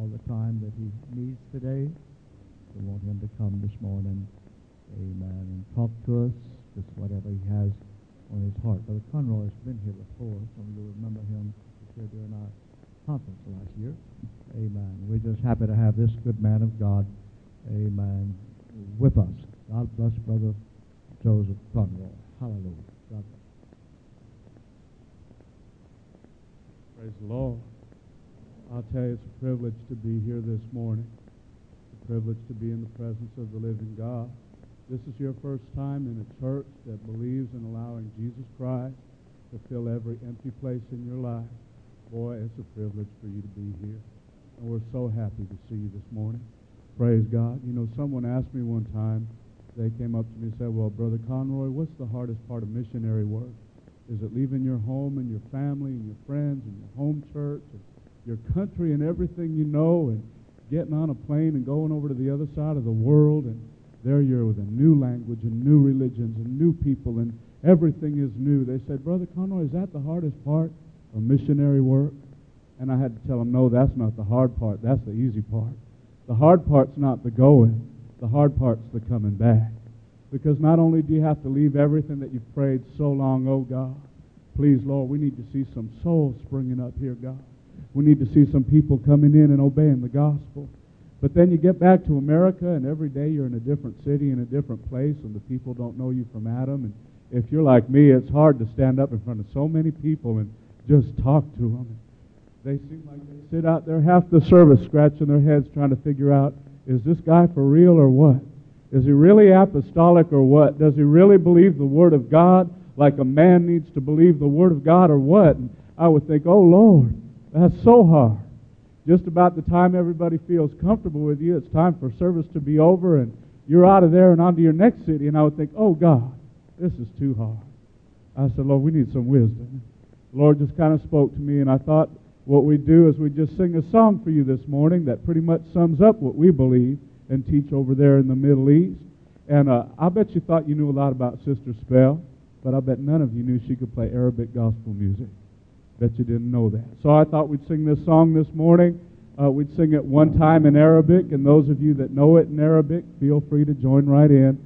all the time that he needs today. We want him to come this morning, amen, and talk to us, just whatever he has on his heart. Brother Conroy has been here before. Some of you remember him here during our conference last year. Amen. We're just happy to have this good man of God, amen, with us. God bless Brother Joseph Conroy. Hallelujah. God bless. Praise the Lord. I'll tell you, it's a privilege to be here this morning. It's a privilege to be in the presence of the living God. This is your first time in a church that believes in allowing Jesus Christ to fill every empty place in your life. Boy, it's a privilege for you to be here. And we're so happy to see you this morning. Praise God. You know, someone asked me one time, they came up to me and said, Well, Brother Conroy, what's the hardest part of missionary work? Is it leaving your home and your family and your friends and your home church and your country and everything you know and getting on a plane and going over to the other side of the world and there you're with a new language and new religions and new people and everything is new. They said, Brother Conroy, is that the hardest part of missionary work? And I had to tell them, no, that's not the hard part. That's the easy part. The hard part's not the going. The hard part's the coming back. Because not only do you have to leave everything that you've prayed so long, oh God, please, Lord, we need to see some souls springing up here, God. We need to see some people coming in and obeying the gospel. But then you get back to America, and every day you're in a different city, in a different place, and the people don't know you from Adam. And if you're like me, it's hard to stand up in front of so many people and just talk to them. They seem like they sit out there half the service scratching their heads trying to figure out, is this guy for real or what? Is he really apostolic or what? Does he really believe the Word of God like a man needs to believe the Word of God or what? And I would think, oh Lord, that's so hard. Just about the time everybody feels comfortable with you, it's time for service to be over and you're out of there and on to your next city. And I would think, oh God, this is too hard. I said, Lord, we need some wisdom. The Lord just kind of spoke to me, and I thought what we do is we just sing a song for you this morning that pretty much sums up what we believe and teach over there in the Middle East. And uh, I bet you thought you knew a lot about Sister Spell, but I bet none of you knew she could play Arabic gospel music. Bet you didn't know that. So I thought we'd sing this song this morning. Uh, we'd sing it one time in Arabic, and those of you that know it in Arabic, feel free to join right in.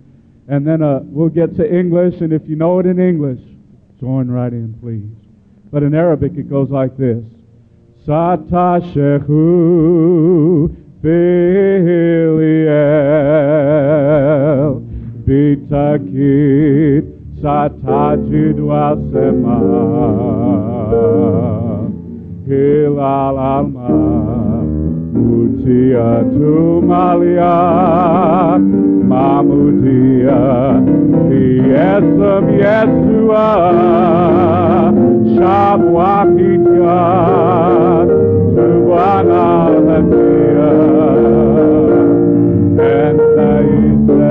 And then uh, we'll get to English, and if you know it in English, join right in, please. But in Arabic, it goes like this Satashehu Biliel Bitakit Satajid Wasema Hilal Alma Mutia Tumalia Mamudia Yesem Yesua Shabwakitya Tubana Hatia And Saise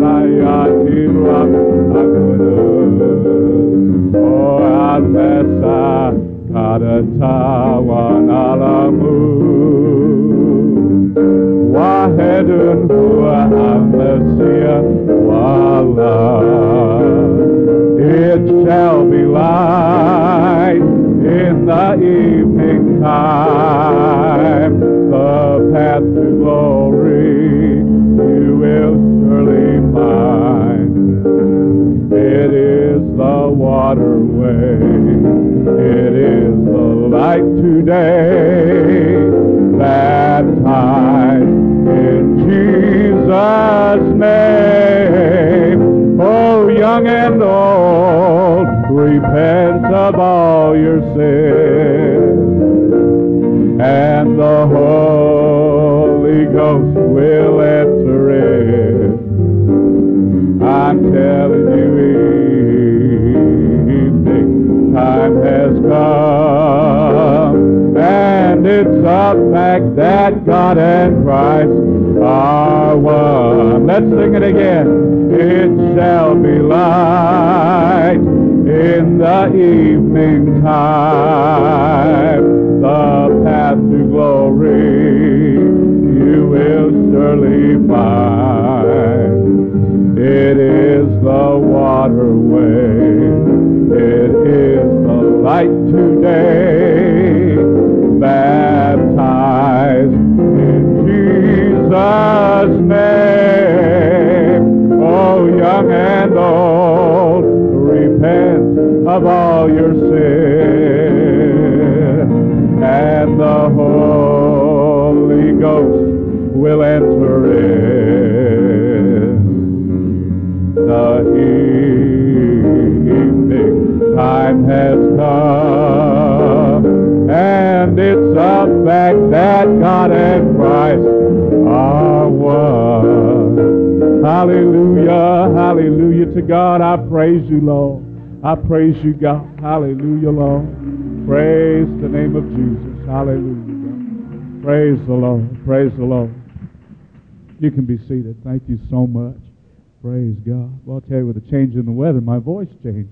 Sayatira Agudu O Admesa Kadatawan Alamu Wahedun Hua Al-Messiah Wala. It shall be light in the evening time. The path to glory you will surely find. It is the waterway light today Baptized in Jesus' name. Oh, young and old, fact that God and Christ are one. Let's sing it again. It shall be light in the evening time, the path to glory you will surely find. It is the waterway, it is the light today, Jesus' name. Oh, young and old, repent of all your Hallelujah, hallelujah to God. I praise you, Lord. I praise you, God. Hallelujah, Lord. Praise the name of Jesus. Hallelujah. Praise the Lord. Praise the Lord. You can be seated. Thank you so much. Praise God. Well, I'll tell you, with the change in the weather, my voice changed.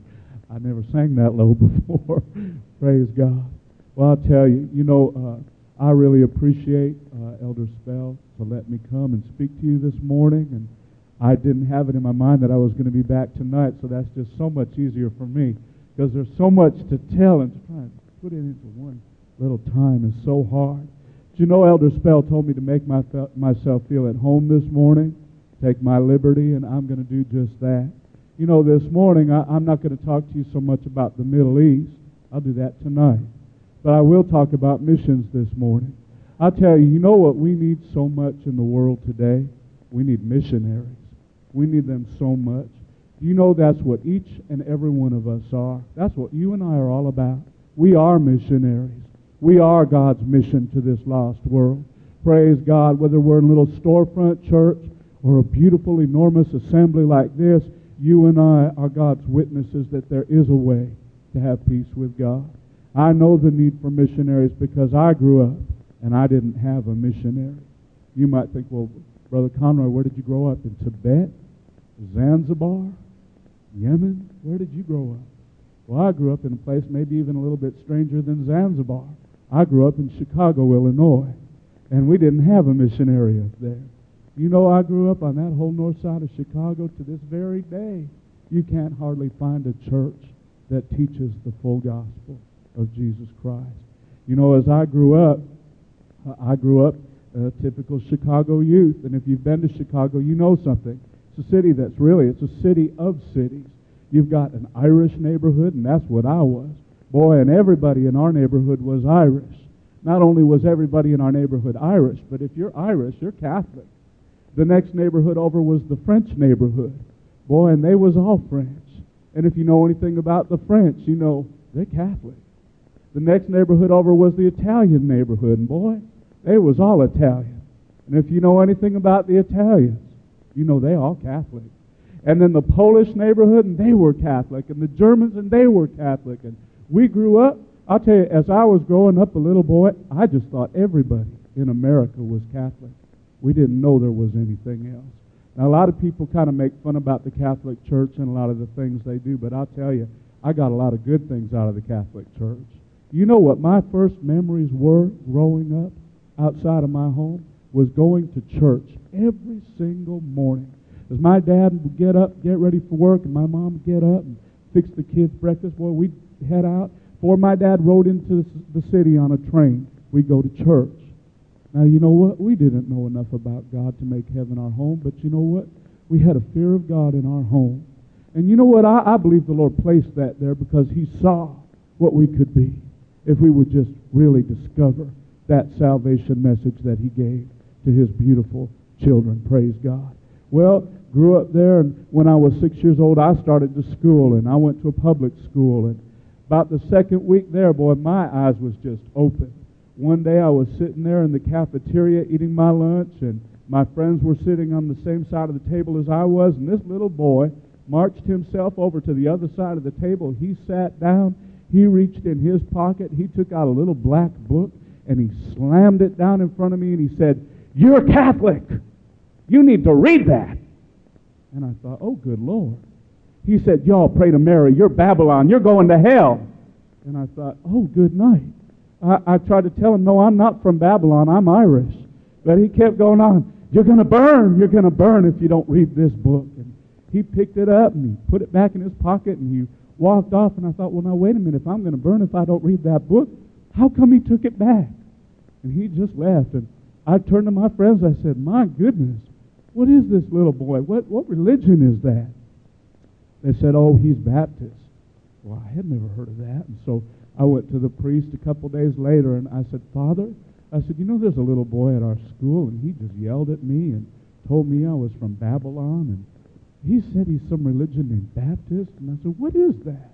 I never sang that low before. Praise God. Well, I'll tell you, you know, uh, I really appreciate uh, Elder Spell to let me come and speak to you this morning. And I didn't have it in my mind that I was going to be back tonight, so that's just so much easier for me because there's so much to tell and to try and put it into one little time is so hard. Do you know Elder Spell told me to make my, myself feel at home this morning, take my liberty, and I'm going to do just that. You know, this morning I, I'm not going to talk to you so much about the Middle East. I'll do that tonight. But I will talk about missions this morning. I'll tell you, you know what we need so much in the world today? We need missionaries. We need them so much. You know that's what each and every one of us are? That's what you and I are all about. We are missionaries. We are God's mission to this lost world. Praise God, whether we're in a little storefront church or a beautiful, enormous assembly like this, you and I are God's witnesses that there is a way to have peace with God. I know the need for missionaries because I grew up and I didn't have a missionary. You might think, well, Brother Conroy, where did you grow up? In Tibet? Zanzibar? Yemen? Where did you grow up? Well, I grew up in a place maybe even a little bit stranger than Zanzibar. I grew up in Chicago, Illinois, and we didn't have a missionary up there. You know, I grew up on that whole north side of Chicago to this very day. You can't hardly find a church that teaches the full gospel of Jesus Christ. You know, as I grew up, uh, I grew up a typical Chicago youth, and if you've been to Chicago, you know something. It's a city that's really, it's a city of cities. You've got an Irish neighborhood, and that's what I was. Boy, and everybody in our neighborhood was Irish. Not only was everybody in our neighborhood Irish, but if you're Irish, you're Catholic. The next neighborhood over was the French neighborhood. Boy, and they was all French. And if you know anything about the French, you know they're Catholic. The next neighborhood over was the Italian neighborhood, and boy, they was all Italian. And if you know anything about the Italians, you know they all Catholic. And then the Polish neighborhood, and they were Catholic. And the Germans, and they were Catholic. And we grew up. I'll tell you, as I was growing up a little boy, I just thought everybody in America was Catholic. We didn't know there was anything else. Now, a lot of people kind of make fun about the Catholic Church and a lot of the things they do, but I'll tell you, I got a lot of good things out of the Catholic Church. You know what my first memories were growing up outside of my home? Was going to church every single morning. As my dad would get up, get ready for work, and my mom would get up and fix the kids' breakfast, boy, we'd head out. Before my dad rode into the city on a train, we'd go to church. Now, you know what? We didn't know enough about God to make heaven our home, but you know what? We had a fear of God in our home. And you know what? I, I believe the Lord placed that there because He saw what we could be if we would just really discover that salvation message that He gave to His beautiful children. Praise God. Well, grew up there, and when I was six years old, I started to school, and I went to a public school. And about the second week there, boy, my eyes was just open. One day I was sitting there in the cafeteria eating my lunch, and my friends were sitting on the same side of the table as I was, and this little boy marched himself over to the other side of the table. He sat down, he reached in his pocket, he took out a little black book, and he slammed it down in front of me, and he said, You're Catholic! You need to read that. And I thought, oh, good Lord. He said, y'all pray to Mary. You're Babylon. You're going to hell. And I thought, oh, good night. I, I tried to tell him, no, I'm not from Babylon. I'm Irish. But he kept going on. You're going to burn. You're going to burn if you don't read this book. And he picked it up and he put it back in his pocket and he walked off. And I thought, well, now, wait a minute. If I'm going to burn if I don't read that book, how come he took it back? And he just left. And I turned to my friends. I said, my goodness, what is this little boy? What, what religion is that? They said, Oh, he's Baptist. Well, I had never heard of that. And so I went to the priest a couple days later and I said, Father, I said, You know, there's a little boy at our school, and he just yelled at me and told me I was from Babylon. And he said he's some religion named Baptist. And I said, What is that?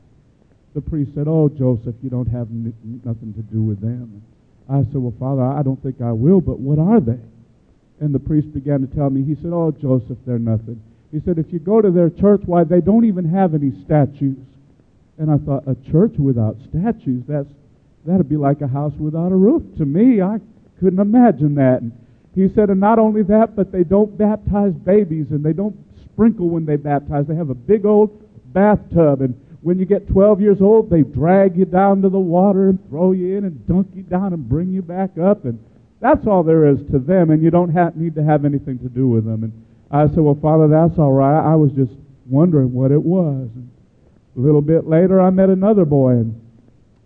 The priest said, Oh, Joseph, you don't have n- nothing to do with them. I said, Well, Father, I don't think I will, but what are they? And the priest began to tell me, He said, Oh, Joseph, they're nothing. He said, If you go to their church, why, they don't even have any statues. And I thought, A church without statues? That's that'd be like a house without a roof. To me, I couldn't imagine that. And he said, and not only that, but they don't baptize babies and they don't sprinkle when they baptize. They have a big old bathtub. And when you get 12 years old, they drag you down to the water and throw you in and dunk you down and bring you back up. And that's all there is to them. And you don't have, need to have anything to do with them. And I said, well, Father, that's all right. I was just wondering what it was. And a little bit later, I met another boy. And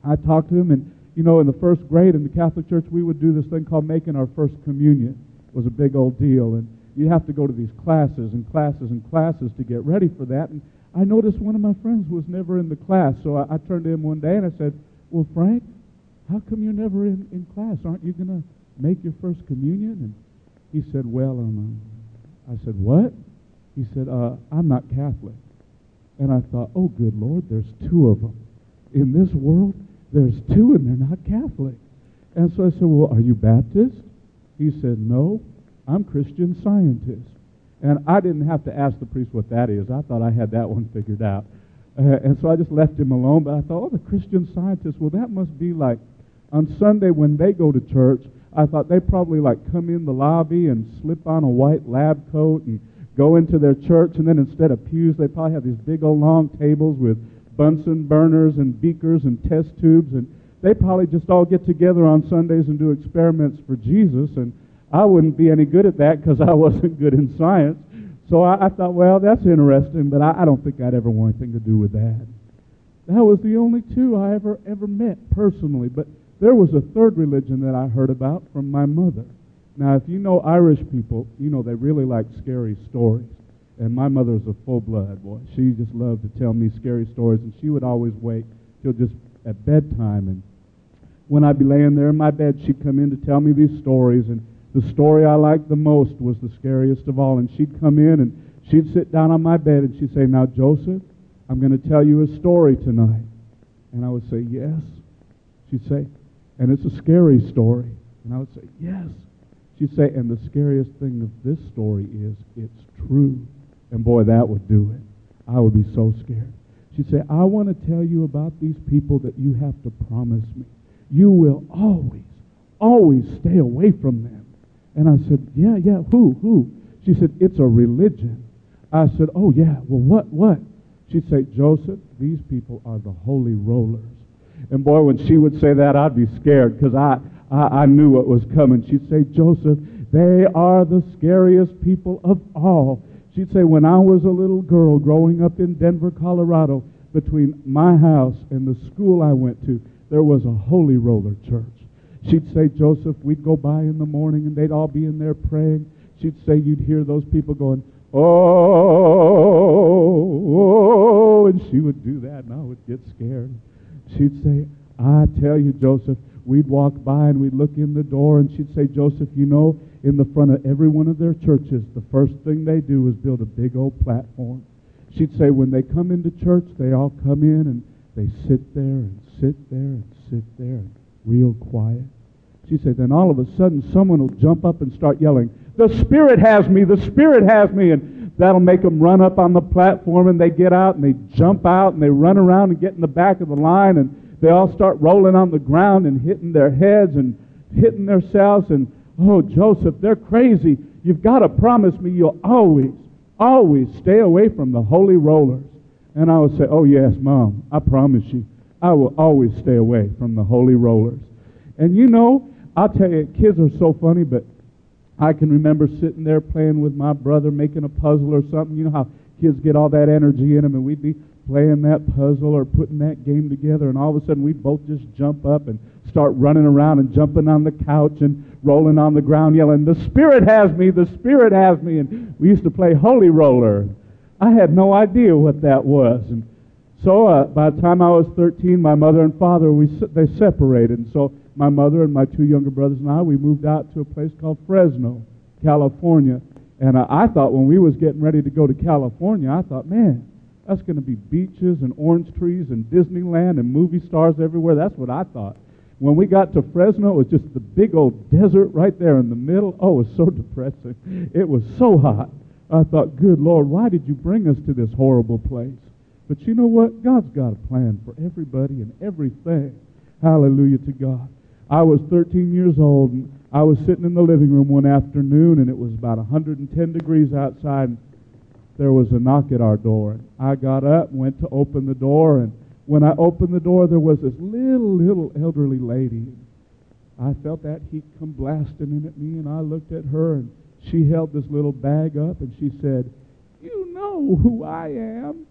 I talked to him, and you know, in the first grade in the Catholic Church, we would do this thing called making our first communion. It was a big old deal, and you have to go to these classes and classes and classes to get ready for that. And I noticed one of my friends was never in the class, so I, I turned to him one day and I said, "Well, Frank, how come you're never in, in class? Aren't you going to make your first communion?" And he said, "Well, um, I said, what?" He said, uh, "I'm not Catholic." And I thought, "Oh, good Lord, there's two of them in this world." There's two and they're not Catholic. And so I said, Well, are you Baptist? He said, No, I'm Christian scientist. And I didn't have to ask the priest what that is. I thought I had that one figured out. Uh, and so I just left him alone. But I thought, Oh, the Christian scientists, well, that must be like on Sunday when they go to church. I thought they probably like come in the lobby and slip on a white lab coat and go into their church. And then instead of pews, they probably have these big old long tables with Bunsen burners and beakers and test tubes, and they probably just all get together on Sundays and do experiments for Jesus. And I wouldn't be any good at that because I wasn't good in science. So I, I thought, well, that's interesting, but I, I don't think I'd ever want anything to do with that. That was the only two I ever ever met personally. But there was a third religion that I heard about from my mother. Now, if you know Irish people, you know they really like scary stories. And my mother was a full blood boy. She just loved to tell me scary stories, and she would always wait till just at bedtime. And when I'd be laying there in my bed, she'd come in to tell me these stories. And the story I liked the most was the scariest of all. And she'd come in and she'd sit down on my bed and she'd say, Now, Joseph, I'm going to tell you a story tonight. And I would say, Yes. She'd say, And it's a scary story. And I would say, Yes. She'd say, And the scariest thing of this story is it's true. And boy, that would do it. I would be so scared. She'd say, I want to tell you about these people that you have to promise me. You will always, always stay away from them. And I said, Yeah, yeah, who, who? She said, It's a religion. I said, Oh, yeah, well, what, what? She'd say, Joseph, these people are the holy rollers. And boy, when she would say that, I'd be scared because I, I, I knew what was coming. She'd say, Joseph, they are the scariest people of all. She'd say, when I was a little girl growing up in Denver, Colorado, between my house and the school I went to, there was a holy roller church. She'd say, Joseph, we'd go by in the morning and they'd all be in there praying. She'd say, you'd hear those people going, oh, oh, and she would do that and I would get scared. She'd say, I tell you, Joseph, we'd walk by and we'd look in the door and she'd say, Joseph, you know, in the front of every one of their churches, the first thing they do is build a big old platform. She'd say when they come into church, they all come in and they sit there and sit there and sit there and real quiet. She said, then all of a sudden someone will jump up and start yelling, the Spirit has me, the Spirit has me. And that'll make them run up on the platform and they get out and they jump out and they run around and get in the back of the line and they all start rolling on the ground and hitting their heads and hitting themselves and Oh, Joseph, they're crazy. You've got to promise me you'll always, always stay away from the holy rollers. And I would say, Oh, yes, Mom, I promise you. I will always stay away from the holy rollers. And you know, I'll tell you, kids are so funny, but I can remember sitting there playing with my brother, making a puzzle or something. You know how kids get all that energy in them, and we'd be playing that puzzle or putting that game together, and all of a sudden we'd both just jump up and start running around and jumping on the couch and rolling on the ground yelling, The Spirit has me, the Spirit has me. And we used to play Holy Roller. I had no idea what that was. And so uh, by the time I was 13, my mother and father, we, they separated. And so my mother and my two younger brothers and I, we moved out to a place called Fresno, California. And I, I thought when we was getting ready to go to California, I thought, man, that's going to be beaches and orange trees and Disneyland and movie stars everywhere. That's what I thought. When we got to Fresno, it was just the big old desert right there in the middle. Oh, it was so depressing. It was so hot. I thought, good Lord, why did you bring us to this horrible place? But you know what? God's got a plan for everybody and everything. Hallelujah to God. I was 13 years old, and I was sitting in the living room one afternoon, and it was about 110 degrees outside. And there was a knock at our door. I got up, and went to open the door, and when I opened the door, there was this little, little elderly lady. I felt that heat come blasting in at me, and I looked at her, and she held this little bag up, and she said, You know who I am.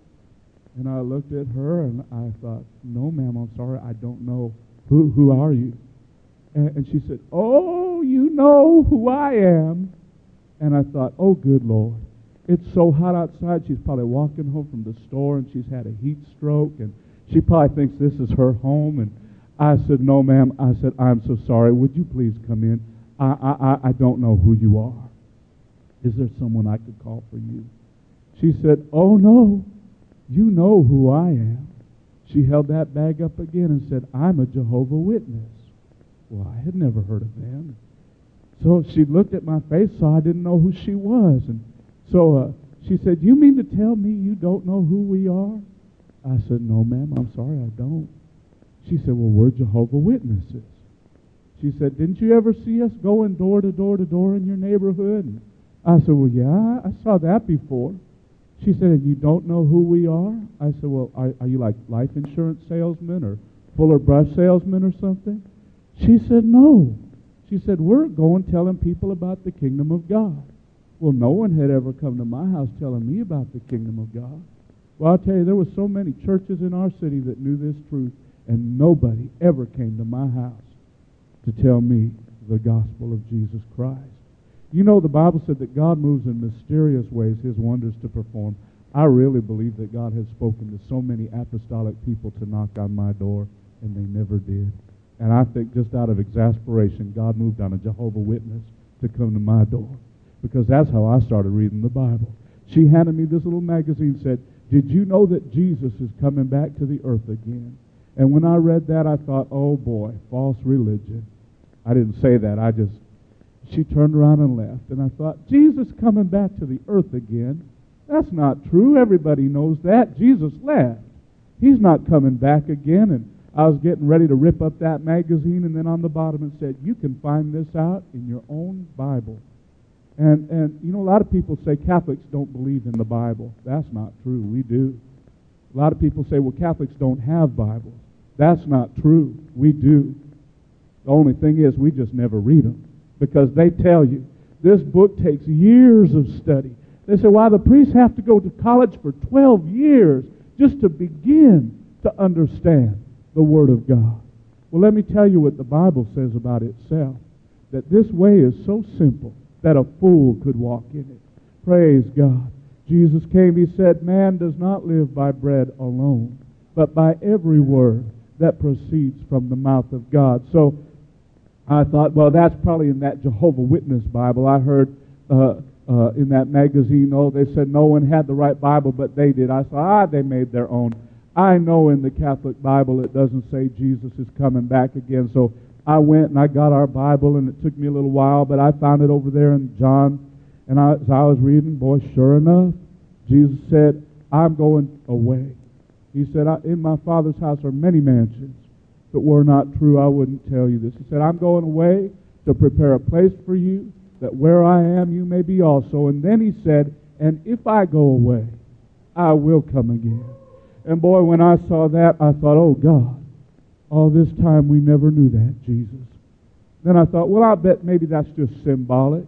And I looked at her, and I thought, No, ma'am, I'm sorry, I don't know. Who, who are you? And, and she said, Oh, you know who I am. And I thought, Oh, good Lord. It's so hot outside. She's probably walking home from the store, and she's had a heat stroke, and she probably thinks this is her home. And I said, No, ma'am. I said, I'm so sorry. Would you please come in? I, I, I don't know who you are. Is there someone I could call for you? She said, Oh, no. You know who I am. She held that bag up again and said, I'm a Jehovah Witness. Well, I had never heard of them. So she looked at my face, so I didn't know who she was. And so uh, she said, You mean to tell me you don't know who we are? I said, No, ma'am, I'm sorry, I don't. She said, Well, we're Jehovah Witnesses. She said, Didn't you ever see us going door to door to door in your neighborhood? And I said, Well, yeah, I saw that before. She said, And you don't know who we are? I said, Well, are, are you like life insurance salesmen or Fuller Brush salesmen or something? She said, No. She said, We're going telling people about the kingdom of God. Well, no one had ever come to my house telling me about the kingdom of God. Well, I'll tell you, there were so many churches in our city that knew this truth, and nobody ever came to my house to tell me the gospel of Jesus Christ. You know, the Bible said that God moves in mysterious ways, his wonders to perform. I really believe that God has spoken to so many apostolic people to knock on my door, and they never did. And I think just out of exasperation, God moved on a Jehovah Witness to come to my door because that's how I started reading the Bible. She handed me this little magazine said, "Did you know that Jesus is coming back to the earth again?" And when I read that, I thought, "Oh boy, false religion." I didn't say that. I just she turned around and left, and I thought, "Jesus coming back to the earth again? That's not true. Everybody knows that. Jesus left. He's not coming back again." And I was getting ready to rip up that magazine, and then on the bottom it said, "You can find this out in your own Bible." And, and you know, a lot of people say Catholics don't believe in the Bible. That's not true. We do. A lot of people say, well, Catholics don't have Bibles. That's not true. We do. The only thing is, we just never read them because they tell you this book takes years of study. They say, why the priests have to go to college for 12 years just to begin to understand the Word of God. Well, let me tell you what the Bible says about itself that this way is so simple that a fool could walk in it. Praise God. Jesus came, he said, Man does not live by bread alone, but by every word that proceeds from the mouth of God. So I thought, well, that's probably in that Jehovah Witness Bible. I heard uh, uh, in that magazine, oh, they said no one had the right Bible, but they did. I thought, ah, they made their own. I know in the Catholic Bible it doesn't say Jesus is coming back again, so I went and I got our Bible, and it took me a little while, but I found it over there in John. And I, as I was reading, boy, sure enough, Jesus said, I'm going away. He said, In my Father's house are many mansions. If it were not true, I wouldn't tell you this. He said, I'm going away to prepare a place for you, that where I am, you may be also. And then he said, And if I go away, I will come again. And boy, when I saw that, I thought, Oh God, all this time we never knew that, Jesus. Then I thought, well, I'll bet maybe that's just symbolic.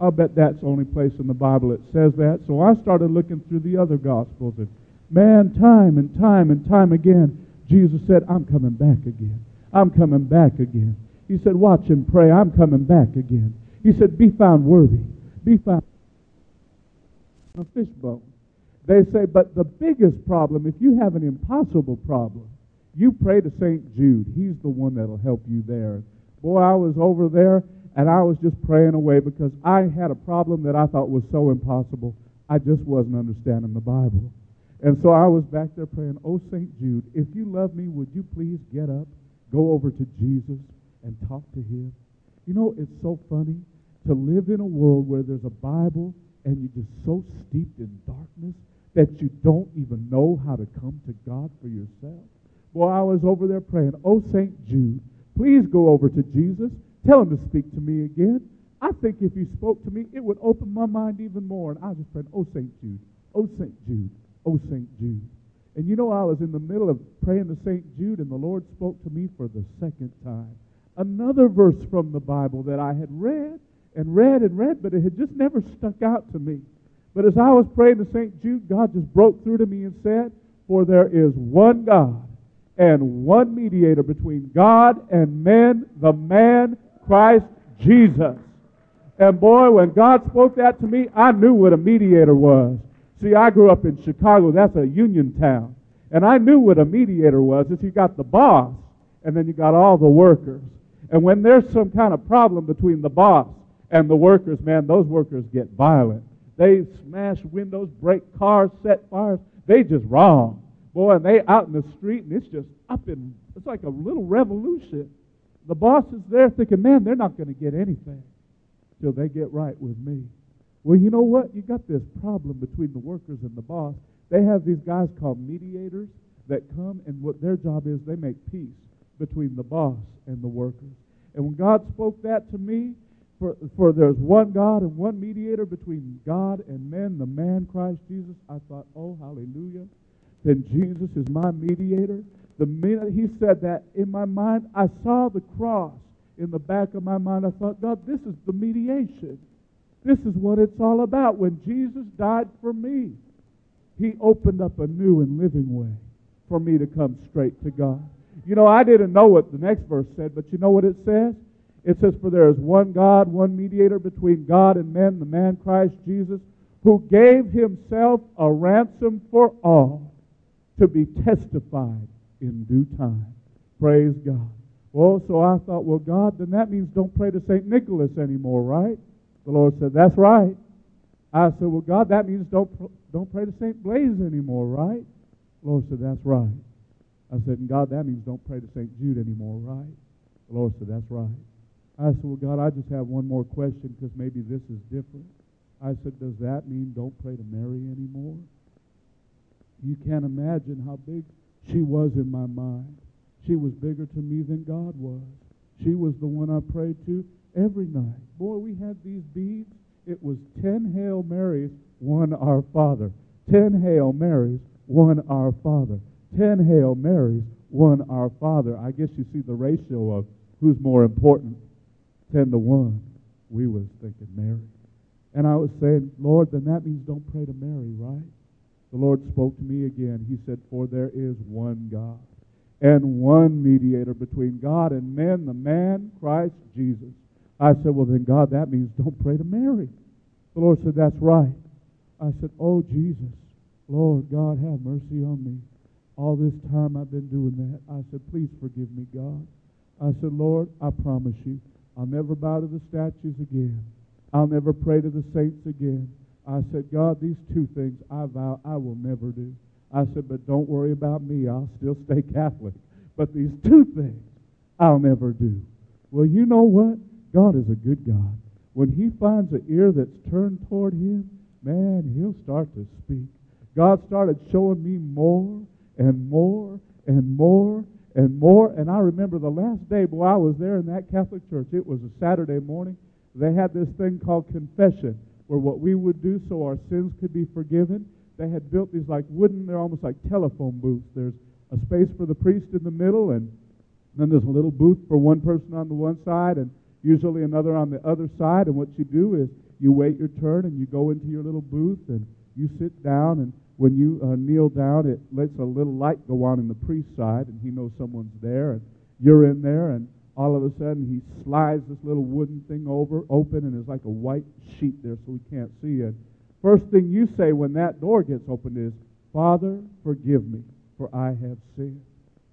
I'll bet that's the only place in the Bible it says that. So I started looking through the other Gospels, and man, time and time and time again, Jesus said, I'm coming back again. I'm coming back again. He said, Watch and pray. I'm coming back again. He said, Be found worthy. Be found a fishbone. They say, but the biggest problem, if you have an impossible problem, you pray to St. Jude. He's the one that'll help you there. boy, I was over there and I was just praying away because I had a problem that I thought was so impossible. I just wasn't understanding the Bible. And so I was back there praying, Oh, St. Jude, if you love me, would you please get up, go over to Jesus, and talk to him? You know, it's so funny to live in a world where there's a Bible and you're just so steeped in darkness that you don't even know how to come to God for yourself. Boy, I was over there praying, Oh, St. Jude, please go over to Jesus. Tell him to speak to me again. I think if he spoke to me, it would open my mind even more. And I was just praying, Oh, St. Jude, oh, St. Jude, oh, St. Jude. And you know, I was in the middle of praying to St. Jude, and the Lord spoke to me for the second time. Another verse from the Bible that I had read and read and read, but it had just never stuck out to me. But as I was praying to St. Jude, God just broke through to me and said, For there is one God and one mediator between God and men, the man Christ Jesus. And boy, when God spoke that to me, I knew what a mediator was. See, I grew up in Chicago. That's a union town. And I knew what a mediator was. Is you got the boss, and then you got all the workers. And when there's some kind of problem between the boss and the workers, man, those workers get violent. They smash windows, break cars, set fires. They just wrong. Boy, and they out in the street, and it's just up in, it's like a little revolution. The boss is there thinking, man, they're not going to get anything till they get right with me. Well, you know what? You got this problem between the workers and the boss. They have these guys called mediators that come, and what their job is, they make peace between the boss and the workers. And when God spoke that to me, for, for there's one God and one mediator between God and men, the man Christ Jesus, I thought, oh, hallelujah. Then Jesus is my mediator. The minute he said that in my mind, I saw the cross in the back of my mind. I thought, God, this is the mediation. This is what it's all about. When Jesus died for me, he opened up a new and living way for me to come straight to God. You know, I didn't know what the next verse said, but you know what it says? It says, For there is one God, one mediator between God and men, the man Christ Jesus, who gave himself a ransom for all to be testified in due time. Praise God. Well, so I thought, well, God, then that means don't pray to St. Nicholas anymore, right? The Lord said, that's right. I said, well, God, that means don't, don't pray to St. Blaise anymore, right? The Lord said, that's right. I said, and God, that means don't pray to St. Jude anymore, right? The Lord said, that's right. I said, well, God, I just have one more question because maybe this is different. I said, does that mean don't pray to Mary anymore? You can't imagine how big she was in my mind. She was bigger to me than God was. She was the one I prayed to every night. Boy, we had these beads. It was 10 Hail Marys, one Our Father. 10 Hail Marys, one Our Father. 10 Hail Marys, one Our Father. I guess you see the ratio of who's more important 10 to 1. We was thinking Mary. And I was saying, Lord, then that means don't pray to Mary, right? The Lord spoke to me again. He said, For there is one God and one mediator between God and men, the man, Christ Jesus. I said, Well, then, God, that means don't pray to Mary. The Lord said, That's right. I said, Oh, Jesus, Lord, God, have mercy on me. All this time I've been doing that. I said, Please forgive me, God. I said, Lord, I promise you, I'll never bow to the statues again. I'll never pray to the saints again. I said, God, these two things I vow I will never do. I said, but don't worry about me. I'll still stay Catholic. But these two things I'll never do. Well, you know what? God is a good God. When he finds an ear that's turned toward him, man, he'll start to speak. God started showing me more and more and more and more. And I remember the last day, boy, I was there in that Catholic church. It was a Saturday morning. They had this thing called confession, where what we would do so our sins could be forgiven. They had built these like wooden, they're almost like telephone booths. There's a space for the priest in the middle, and then there's a little booth for one person on the one side, and usually another on the other side. And what you do is you wait your turn, and you go into your little booth, and you sit down, and when you uh, kneel down, it lets a little light go on in the priest's side, and he knows someone's there, and you're in there, and all of a sudden he slides this little wooden thing over, open, and there's like a white sheet there so we can't see it. First thing you say when that door gets opened is, Father, forgive me, for I have sinned.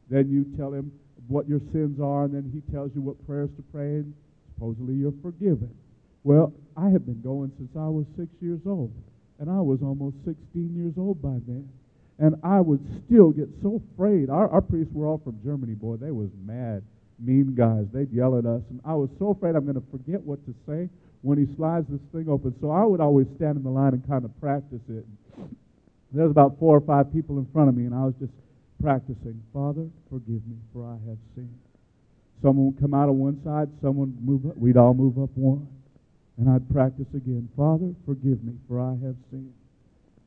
Then you tell him, what your sins are, and then he tells you what prayers to pray, and supposedly you're forgiven. Well, I have been going since I was six years old, and I was almost 16 years old by then. And I would still get so afraid. Our, our priests were all from Germany, boy. They was mad, mean guys. They'd yell at us, and I was so afraid I'm going to forget what to say when he slides this thing open. So I would always stand in the line and kind of practice it. There was about four or five people in front of me, and I was just practicing. Father, forgive me, for I have sinned. Someone would come out of one side, someone would move up. We'd all move up one. And I'd practice again. Father, forgive me, for I have sinned.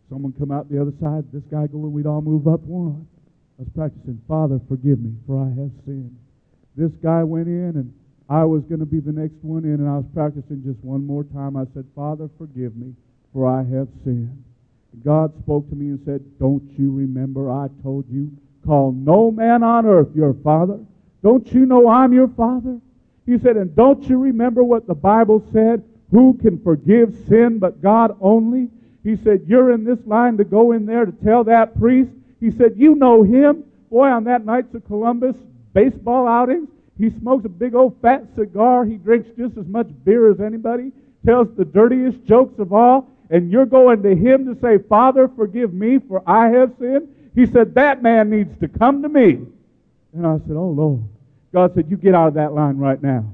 Someone come out the other side, this guy go, and we'd all move up one. I was practicing, Father, forgive me, for I have sinned. This guy went in, and I was going to be the next one in, and I was practicing just one more time. I said, Father, forgive me, for I have sinned. God spoke to me and said, Don't you remember I told you, call no man on earth your father? Don't you know I'm your father? He said, And don't you remember what the Bible said? Who can forgive sin but God only? He said, You're in this line to go in there to tell that priest. He said, You know him. Boy, on that Knights of Columbus baseball outings, he smokes a big old fat cigar. He drinks just as much beer as anybody, tells the dirtiest jokes of all and you're going to him to say, Father, forgive me, for I have sinned? He said, That man needs to come to me. And I said, Oh, Lord. God said, You get out of that line right now.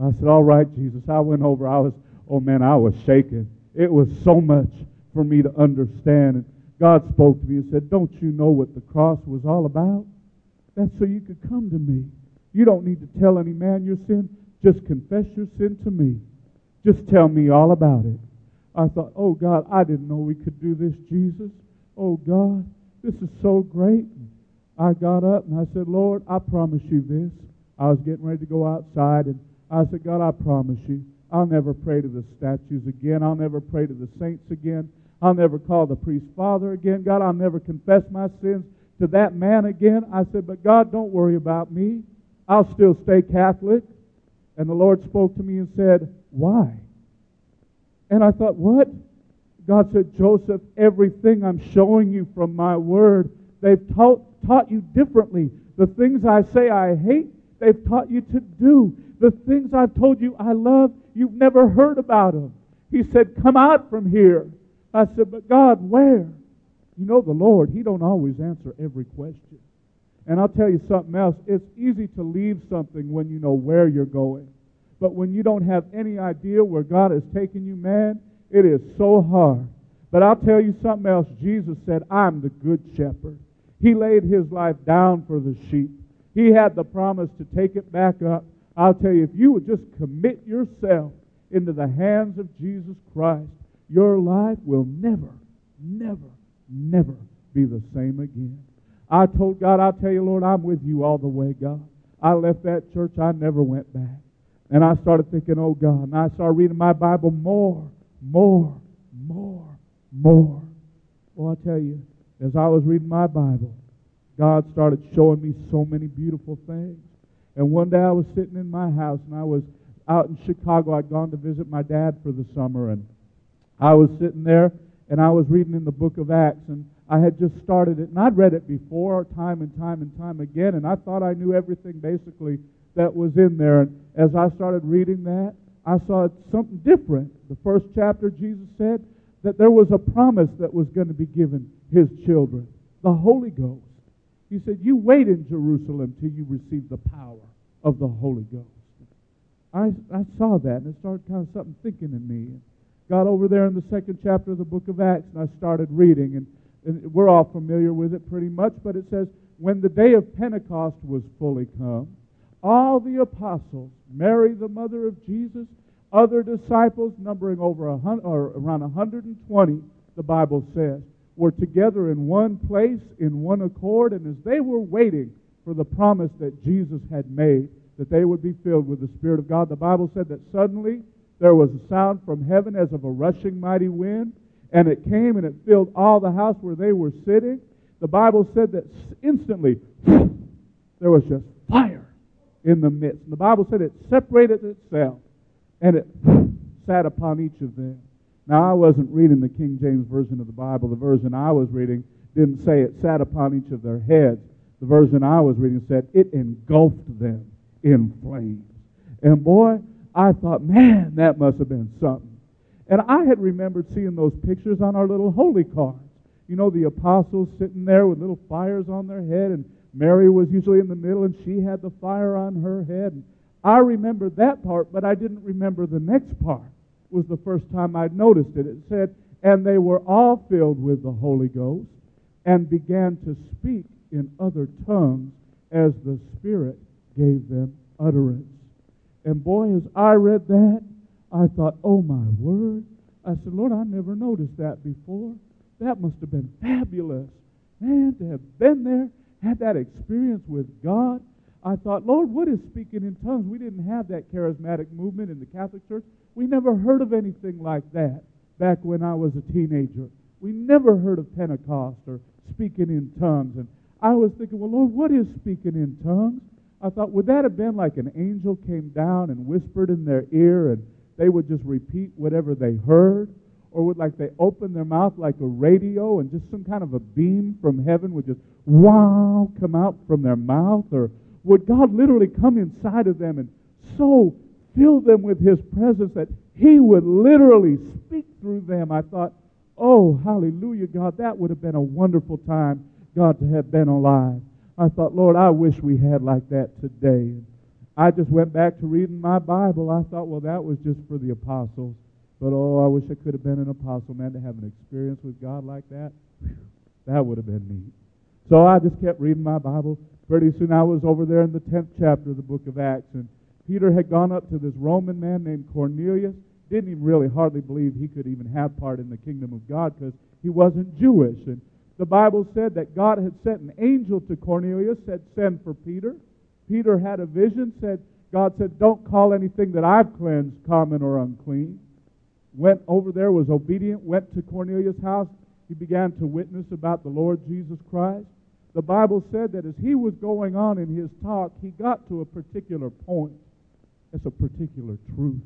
I said, All right, Jesus. I went over. I was, oh man, I was shaking. It was so much for me to understand. And God spoke to me and said, Don't you know what the cross was all about? That's so you could come to me. You don't need to tell any man your sin. Just confess your sin to me. Just tell me all about it. I thought, oh God, I didn't know we could do this, Jesus. Oh God, this is so great. I got up and I said, Lord, I promise you this. I was getting ready to go outside and I said, God, I promise you, I'll never pray to the statues again. I'll never pray to the saints again. I'll never call the priest father again. God, I'll never confess my sins to that man again. I said, but God, don't worry about me. I'll still stay Catholic. And the Lord spoke to me and said, Why? And I thought, what? God said, Joseph, everything I'm showing you from my word, they've taught, taught you differently. The things I say I hate, they've taught you to do. The things I've told you I love, you've never heard about them. He said, come out from here. I said, but God, where? You know the Lord, He don't always answer every question. And I'll tell you something else. It's easy to leave something when you know where you're going. But when you don't have any idea where God has taken you, man, it is so hard. But I'll tell you something else. Jesus said, I'm the good shepherd. He laid his life down for the sheep. He had the promise to take it back up. I'll tell you, if you would just commit yourself into the hands of Jesus Christ, your life will never, never, never be the same again. I told God, I'll tell you, Lord, I'm with you all the way, God. I left that church, I never went back. And I started thinking, oh God. And I started reading my Bible more, more, more, more. Well, I tell you, as I was reading my Bible, God started showing me so many beautiful things. And one day I was sitting in my house and I was out in Chicago. I'd gone to visit my dad for the summer and I was sitting there and I was reading in the book of Acts and I had just started it and I'd read it before time and time and time again and I thought I knew everything basically that was in there. And as I started reading that, I saw something different. The first chapter, Jesus said that there was a promise that was going to be given his children the Holy Ghost. He said, You wait in Jerusalem till you receive the power of the Holy Ghost. I, I saw that and it started kind of something thinking in me. Got over there in the second chapter of the book of Acts and I started reading. And, and we're all familiar with it pretty much, but it says, When the day of Pentecost was fully come, all the apostles, Mary, the mother of Jesus, other disciples, numbering over a hundred, or around 120, the Bible says, were together in one place, in one accord, and as they were waiting for the promise that Jesus had made, that they would be filled with the Spirit of God, the Bible said that suddenly there was a sound from heaven as of a rushing mighty wind, and it came and it filled all the house where they were sitting. The Bible said that instantly there was just fire in the midst. And the Bible said it separated itself and it sat upon each of them. Now, I wasn't reading the King James Version of the Bible. The version I was reading didn't say it sat upon each of their heads. The version I was reading said, it engulfed them in flames. And boy, I thought, man, that must have been something. And I had remembered seeing those pictures on our little holy cards. You know, the apostles sitting there with little fires on their head, and Mary was usually in the middle, and she had the fire on her head. And I remembered that part, but I didn't remember the next part. Was the first time I'd noticed it. It said, And they were all filled with the Holy Ghost and began to speak in other tongues as the Spirit gave them utterance. And boy, as I read that, I thought, oh my word. I said, Lord, I never noticed that before. That must have been fabulous. Man, to have been there, had that experience with God. I thought, Lord, what is speaking in tongues? We didn't have that charismatic movement in the Catholic Church. We never heard of anything like that back when I was a teenager. We never heard of Pentecost or speaking in tongues. And I was thinking, well, Lord, what is speaking in tongues? I thought, would that have been like an angel came down and whispered in their ear and they would just repeat whatever they heard? Or would like they open their mouth like a radio and just some kind of a beam from heaven would just wow come out from their mouth? Or would God literally come inside of them and so fill them with his presence that he would literally speak through them? I thought, oh, hallelujah, God, that would have been a wonderful time, God, to have been alive. I thought, Lord, I wish we had like that today. I just went back to reading my Bible. I thought, well, that was just for the apostles. But oh, I wish I could have been an apostle, man, to have an experience with God like that. That would have been neat. So I just kept reading my Bible. Pretty soon I was over there in the 10th chapter of the book of Acts, and Peter had gone up to this Roman man named Cornelius. Didn't even really hardly believe he could even have part in the kingdom of God because he wasn't Jewish. And the Bible said that God had sent an angel to Cornelius, said, Send for Peter. Peter had a vision, said, God said, Don't call anything that I've cleansed common or unclean. Went over there, was obedient, went to Cornelius' house. He began to witness about the Lord Jesus Christ. The Bible said that as he was going on in his talk, he got to a particular point. It's a particular truth.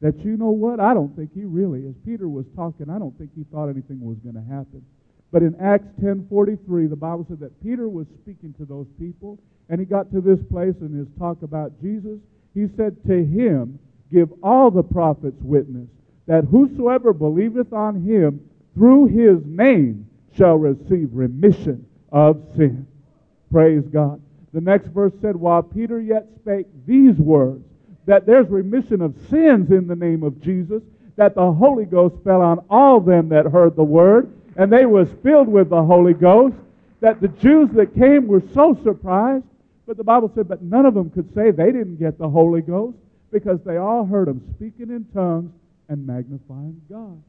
That you know what? I don't think he really, as Peter was talking, I don't think he thought anything was going to happen. But in Acts 10:43, the Bible said that Peter was speaking to those people, and he got to this place in his talk about Jesus. He said, "To him give all the prophets witness that whosoever believeth on him through his name shall receive remission of sin." Praise God. The next verse said, "While Peter yet spake these words, that there's remission of sins in the name of Jesus, that the Holy Ghost fell on all them that heard the word." and they was filled with the Holy Ghost that the Jews that came were so surprised. But the Bible said, but none of them could say they didn't get the Holy Ghost because they all heard them speaking in tongues and magnifying God.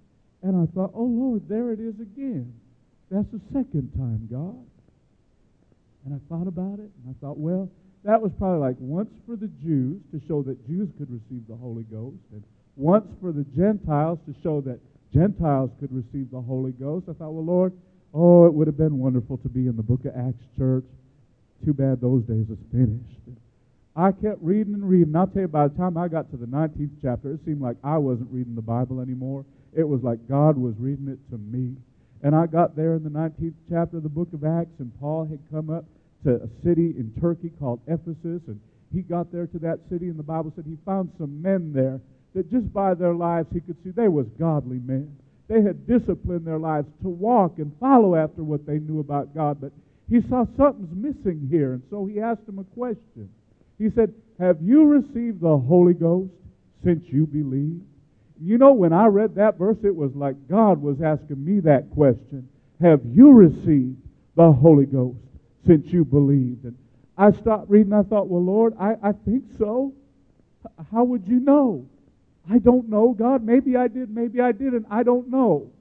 And I thought, oh Lord, there it is again. That's the second time, God. And I thought about it, and I thought, well, that was probably like once for the Jews to show that Jews could receive the Holy Ghost, and once for the Gentiles to show that Gentiles could receive the Holy Ghost. I thought, well, Lord, oh, it would have been wonderful to be in the book of Acts church. Too bad those days is finished. I kept reading and reading. I'll tell you, by the time I got to the 19th chapter, it seemed like I wasn't reading the Bible anymore. It was like God was reading it to me. And I got there in the 19th chapter of the book of Acts, and Paul had come up to a city in Turkey called Ephesus, and he got there to that city, and the Bible said he found some men there that just by their lives he could see they was godly men. They had disciplined their lives to walk and follow after what they knew about God, but he saw something's missing here, and so he asked them a question. He said, Have you received the Holy Ghost since you believe? You know, when I read that verse, it was like God was asking me that question. Have you received the Holy Ghost since you believed? And I stopped reading. I thought, well, Lord, I, I think so. How would you know? I don't know, God. Maybe I did, maybe I didn't. I don't know.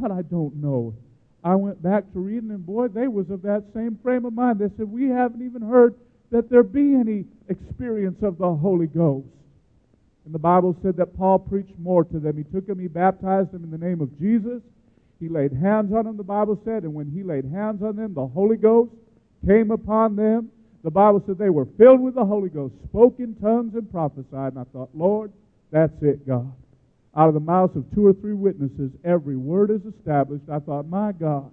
God, I don't know. I went back to reading, and boy, they was of that same frame of mind. They said, We haven't even heard that there be any experience of the Holy Ghost. And the Bible said that Paul preached more to them. He took them, he baptized them in the name of Jesus. He laid hands on them, the Bible said, and when he laid hands on them, the Holy Ghost came upon them. The Bible said they were filled with the Holy Ghost, spoke in tongues, and prophesied. And I thought, Lord, that's it, God. Out of the mouths of two or three witnesses, every word is established. I thought, my God,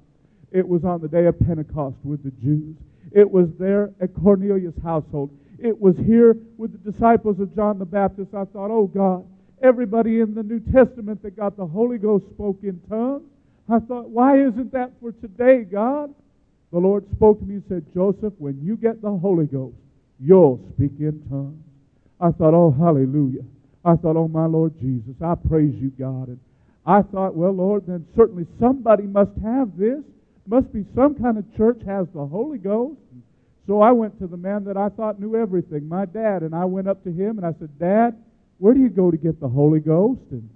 it was on the day of Pentecost with the Jews. It was there at Cornelius' household. It was here with the disciples of John the Baptist. I thought, oh God, everybody in the New Testament that got the Holy Ghost spoke in tongues. I thought, why isn't that for today, God? The Lord spoke to me and said, Joseph, when you get the Holy Ghost, you'll speak in tongues. I thought, oh, hallelujah. I thought, oh, my Lord Jesus, I praise you, God. And I thought, well, Lord, then certainly somebody must have this. Must be some kind of church has the Holy Ghost. So I went to the man that I thought knew everything, my dad, and I went up to him and I said, Dad, where do you go to get the Holy Ghost? And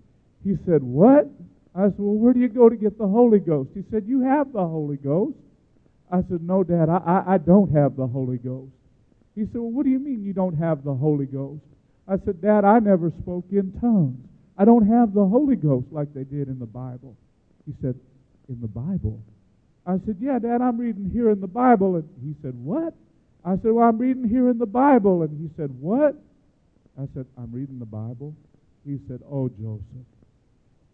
he said, What? I said, Well, where do you go to get the Holy Ghost? He said, You have the Holy Ghost. I said, No, Dad, I, I, I don't have the Holy Ghost. He said, Well, what do you mean you don't have the Holy Ghost? I said, Dad, I never spoke in tongues. I don't have the Holy Ghost like they did in the Bible. He said, In the Bible? I said, Yeah, Dad, I'm reading here in the Bible. And he said, What? I said, Well, I'm reading here in the Bible. And he said, What? I said, I'm reading the Bible. He said, Oh, Joseph.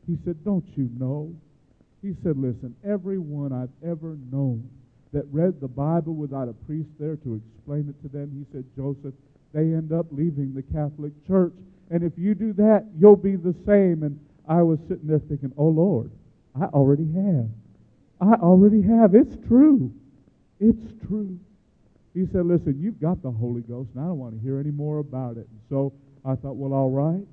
He said, Don't you know? He said, Listen, everyone I've ever known that read the Bible without a priest there to explain it to them, he said, Joseph, they end up leaving the Catholic Church. And if you do that, you'll be the same. And I was sitting there thinking, Oh, Lord, I already have. I already have. It's true. It's true. He said, Listen, you've got the Holy Ghost, and I don't want to hear any more about it. And so I thought, Well, all right.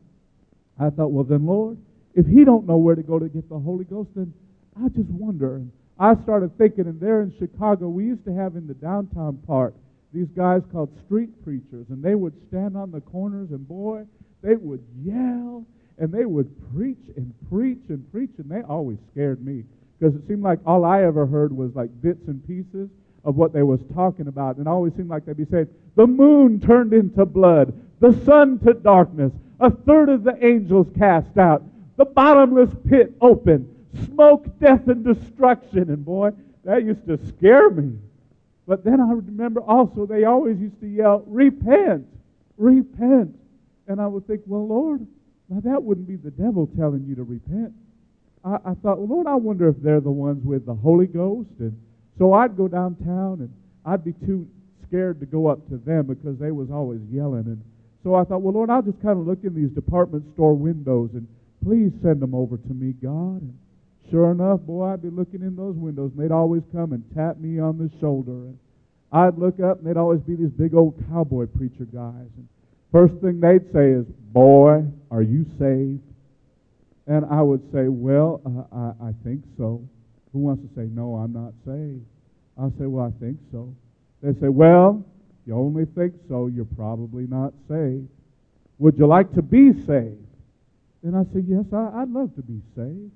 I thought, Well, then, Lord, if he don't know where to go to get the Holy Ghost, then I just wonder. And I started thinking, and there in Chicago, we used to have in the downtown part these guys called street preachers, and they would stand on the corners, and boy, they would yell, and they would preach and preach and preach, and they always scared me because it seemed like all I ever heard was like bits and pieces of what they was talking about, and it always seemed like they'd be saying, "The moon turned into blood, the sun to darkness, a third of the angels cast out, the bottomless pit open, smoke, death, and destruction." And boy, that used to scare me. But then I remember also they always used to yell, Repent, repent. And I would think, Well, Lord, now that wouldn't be the devil telling you to repent. I, I thought, well, Lord, I wonder if they're the ones with the Holy Ghost. And so I'd go downtown and I'd be too scared to go up to them because they was always yelling. And so I thought, well, Lord, I'll just kind of look in these department store windows and please send them over to me, God. And Sure enough, boy, I'd be looking in those windows, and they'd always come and tap me on the shoulder. And I'd look up, and they'd always be these big old cowboy preacher guys. And first thing they'd say is, Boy, are you saved? And I would say, Well, uh, I, I think so. Who wants to say, No, I'm not saved? I'll say, Well, I think so. They say, Well, you only think so, you're probably not saved. Would you like to be saved? And I said, Yes, I, I'd love to be saved.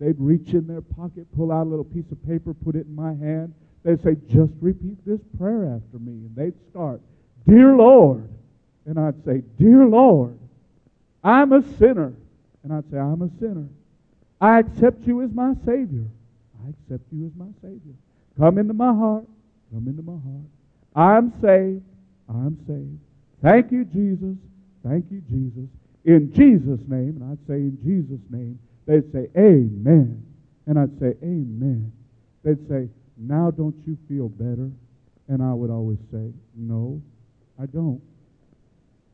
They'd reach in their pocket, pull out a little piece of paper, put it in my hand. They'd say, Just repeat this prayer after me. And they'd start, Dear Lord. And I'd say, Dear Lord, I'm a sinner. And I'd say, I'm a sinner. I accept you as my Savior. I accept you as my Savior. Come into my heart. Come into my heart. I'm saved. I'm saved. Thank you, Jesus. Thank you, Jesus. In Jesus' name, and I'd say in Jesus' name, They'd say, Amen. And I'd say, Amen. They'd say, Now don't you feel better? And I would always say, No, I don't.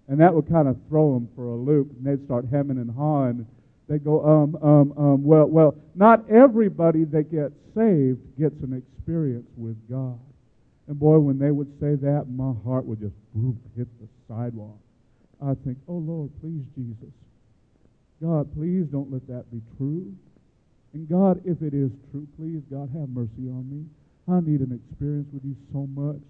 And that would kind of throw them for a loop. And they'd start hemming and hawing. They'd go, um, um, um, well, well, not everybody that gets saved gets an experience with God. And boy, when they would say that, my heart would just boom, hit the sidewalk. I'd think, oh Lord, please, Jesus, God, please don't let that be true. And God, if it is true, please, God, have mercy on me. I need an experience with you so much.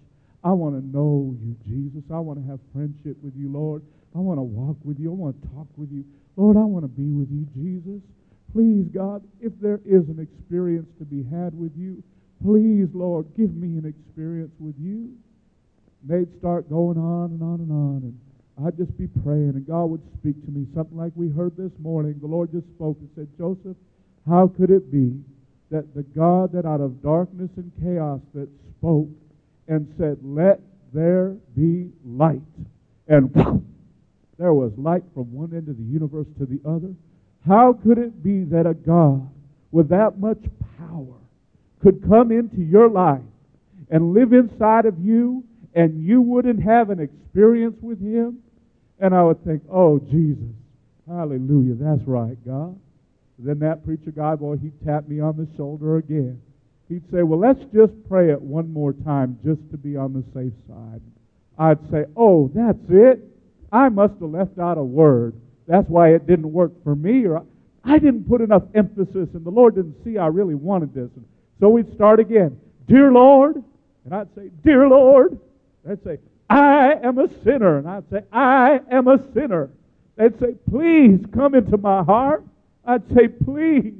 I want to know you, Jesus. I want to have friendship with you, Lord. I want to walk with you. I want to talk with you. Lord, I want to be with you, Jesus. Please, God, if there is an experience to be had with you, please, Lord, give me an experience with you. They'd start going on and on and on. And I'd just be praying and God would speak to me, something like we heard this morning. The Lord just spoke and said, Joseph, how could it be that the God that out of darkness and chaos that spoke and said, Let there be light, and there was light from one end of the universe to the other? How could it be that a God with that much power could come into your life, and live inside of you and you wouldn't have an experience with Him? And I would think, oh, Jesus, hallelujah, that's right, God. Then that preacher guy, boy, he'd tap me on the shoulder again. He'd say, well, let's just pray it one more time just to be on the safe side. I'd say, oh, that's it? I must have left out a word. That's why it didn't work for me, or I didn't put enough emphasis, and the Lord didn't see I really wanted this. And so we'd start again. Dear Lord, and I'd say, Dear Lord. They'd say, I am a sinner. And I'd say, I am a sinner. They'd say, Please come into my heart. I'd say, Please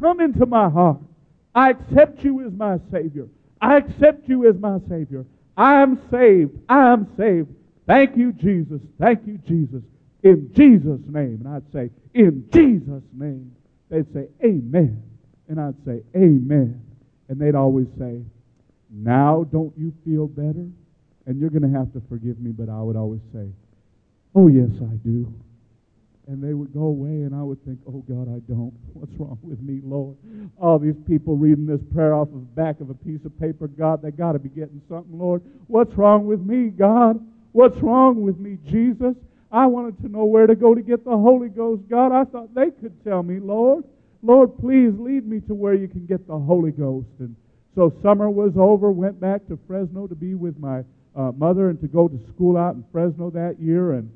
come into my heart. I accept you as my Savior. I accept you as my Savior. I'm saved. I'm saved. Thank you, Jesus. Thank you, Jesus. In Jesus' name. And I'd say, In Jesus' name. They'd say, Amen. And I'd say, Amen. And they'd always say, Now don't you feel better? And you're going to have to forgive me, but I would always say, Oh, yes, I do. And they would go away, and I would think, Oh, God, I don't. What's wrong with me, Lord? All these people reading this prayer off of the back of a piece of paper, God, they got to be getting something, Lord. What's wrong with me, God? What's wrong with me, Jesus? I wanted to know where to go to get the Holy Ghost, God. I thought they could tell me, Lord. Lord, please lead me to where you can get the Holy Ghost. And so summer was over, went back to Fresno to be with my uh, mother and to go to school out in Fresno that year. And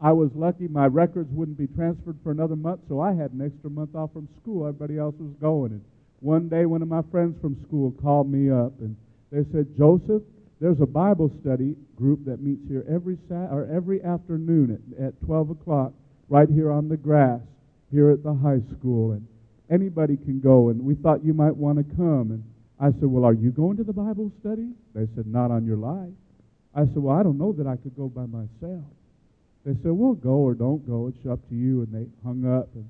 I was lucky my records wouldn't be transferred for another month, so I had an extra month off from school. Everybody else was going. And one day, one of my friends from school called me up and they said, Joseph, there's a Bible study group that meets here every Sat- or every afternoon at, at 12 o'clock right here on the grass here at the high school. And anybody can go. And we thought you might want to come. And I said, Well, are you going to the Bible study? They said, Not on your life. I said, Well, I don't know that I could go by myself. They said, Well, go or don't go. It's up to you. And they hung up. And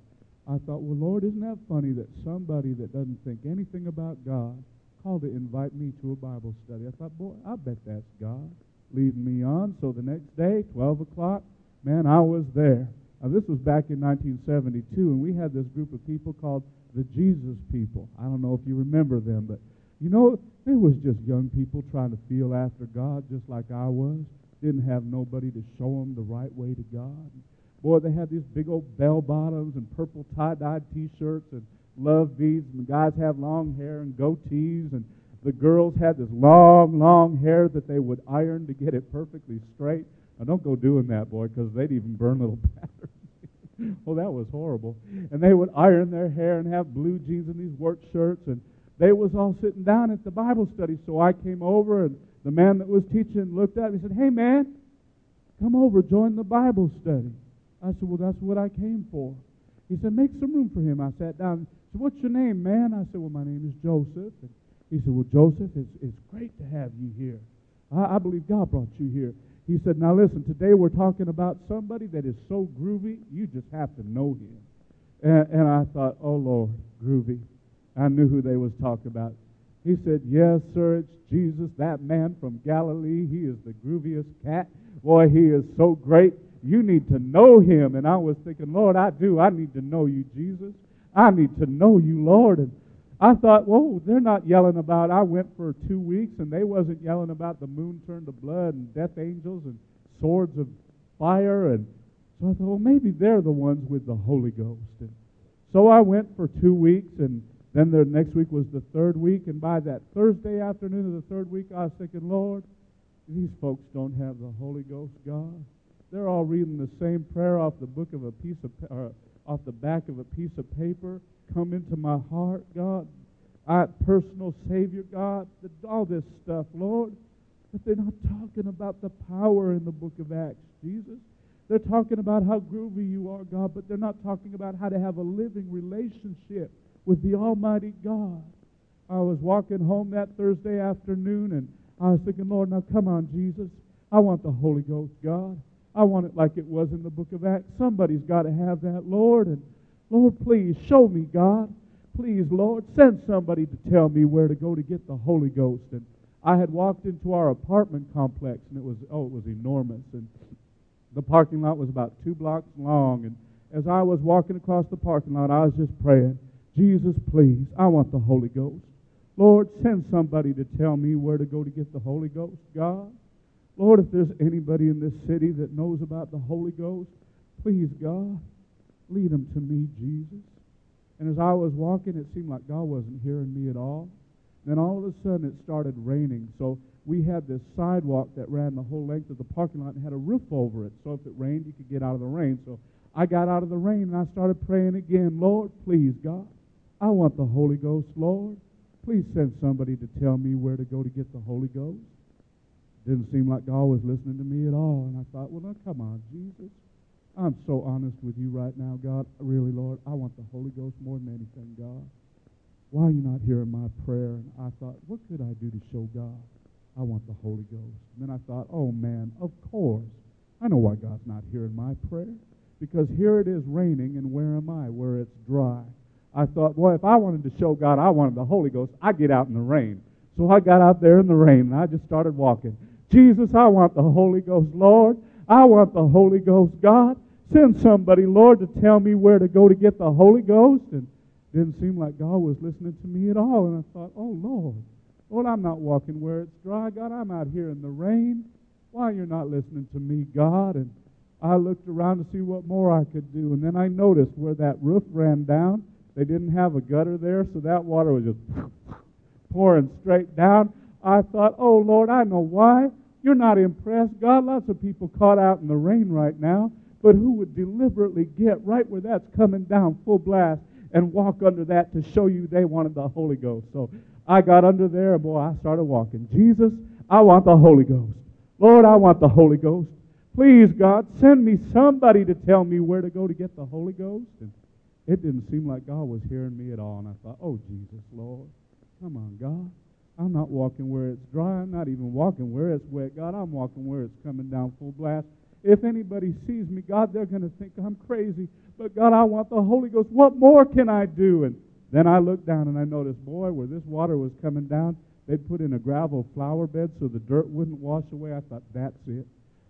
I thought, Well, Lord, isn't that funny that somebody that doesn't think anything about God called to invite me to a Bible study? I thought, Boy, I bet that's God leading me on. So the next day, 12 o'clock, man, I was there. Now, this was back in 1972, and we had this group of people called the Jesus people. I don't know if you remember them, but you know, it was just young people trying to feel after God just like I was. Didn't have nobody to show them the right way to God. Boy, they had these big old bell bottoms and purple tie-dyed T-shirts and love beads, and the guys had long hair and goatees, and the girls had this long, long hair that they would iron to get it perfectly straight. Now, don't go doing that, boy, because they'd even burn little patterns. well, that was horrible. And they would iron their hair and have blue jeans and these work shirts, and they was all sitting down at the Bible study. So I came over, and the man that was teaching looked me and said, "Hey, man, come over, join the Bible study." I said, "Well, that's what I came for." He said, "Make some room for him." I sat down. He said, "What's your name, man?" I said, "Well, my name is Joseph." And he said, Well, Joseph, it's, it's great to have you here. I, I believe God brought you here. He said, Now listen, today we're talking about somebody that is so groovy, you just have to know him. And, and I thought, Oh, Lord, groovy. I knew who they was talking about. He said, Yes, sir, it's Jesus, that man from Galilee. He is the grooviest cat. Boy, he is so great. You need to know him. And I was thinking, Lord, I do. I need to know you, Jesus. I need to know you, Lord. And I thought, whoa, they're not yelling about I went for two weeks and they wasn't yelling about the moon turned to blood and death angels and swords of fire and so I thought, well maybe they're the ones with the Holy Ghost. And so I went for two weeks and then the next week was the third week and by that Thursday afternoon of the third week I was thinking, Lord, these folks don't have the Holy Ghost, God. They're all reading the same prayer off the book of a piece of or off the back of a piece of paper come into my heart, God. I personal Savior, God. All this stuff, Lord. But they're not talking about the power in the book of Acts, Jesus. They're talking about how groovy you are, God, but they're not talking about how to have a living relationship with the Almighty God. I was walking home that Thursday afternoon and I was thinking, Lord, now come on, Jesus. I want the Holy Ghost, God. I want it like it was in the book of Acts. Somebody's got to have that, Lord. And Lord, please show me, God. Please, Lord, send somebody to tell me where to go to get the Holy Ghost. And I had walked into our apartment complex, and it was, oh, it was enormous. And the parking lot was about two blocks long. And as I was walking across the parking lot, I was just praying, Jesus, please, I want the Holy Ghost. Lord, send somebody to tell me where to go to get the Holy Ghost, God. Lord, if there's anybody in this city that knows about the Holy Ghost, please, God, lead them to me, Jesus. And as I was walking, it seemed like God wasn't hearing me at all. Then all of a sudden it started raining. So we had this sidewalk that ran the whole length of the parking lot and had a roof over it. So if it rained, you could get out of the rain. So I got out of the rain and I started praying again. Lord, please, God, I want the Holy Ghost, Lord. Please send somebody to tell me where to go to get the Holy Ghost. Didn't seem like God was listening to me at all. And I thought, well, now, come on, Jesus. I'm so honest with you right now, God. Really, Lord, I want the Holy Ghost more than anything, God. Why are you not hearing my prayer? And I thought, what could I do to show God I want the Holy Ghost? And then I thought, oh man, of course. I know why God's not hearing my prayer. Because here it is raining, and where am I? Where it's dry. I thought, boy, if I wanted to show God I wanted the Holy Ghost, I'd get out in the rain. So I got out there in the rain, and I just started walking. Jesus, I want the Holy Ghost, Lord. I want the Holy Ghost, God. Send somebody, Lord, to tell me where to go to get the Holy Ghost. And it didn't seem like God was listening to me at all. And I thought, oh, Lord, Lord, I'm not walking where it's dry. God, I'm out here in the rain. Why you're not listening to me, God? And I looked around to see what more I could do. And then I noticed where that roof ran down, they didn't have a gutter there, so that water was just pouring straight down. I thought, oh, Lord, I know why. You're not impressed. God, lots of people caught out in the rain right now, but who would deliberately get right where that's coming down full blast and walk under that to show you they wanted the Holy Ghost. So I got under there, and boy, I started walking. Jesus, I want the Holy Ghost. Lord, I want the Holy Ghost. Please, God, send me somebody to tell me where to go to get the Holy Ghost. And it didn't seem like God was hearing me at all. And I thought, oh, Jesus, Lord, come on, God. I'm not walking where it's dry. I'm not even walking where it's wet. God, I'm walking where it's coming down full blast. If anybody sees me, God, they're going to think I'm crazy. But God, I want the Holy Ghost. What more can I do? And then I looked down and I noticed, boy, where this water was coming down, they'd put in a gravel flower bed so the dirt wouldn't wash away. I thought, that's it.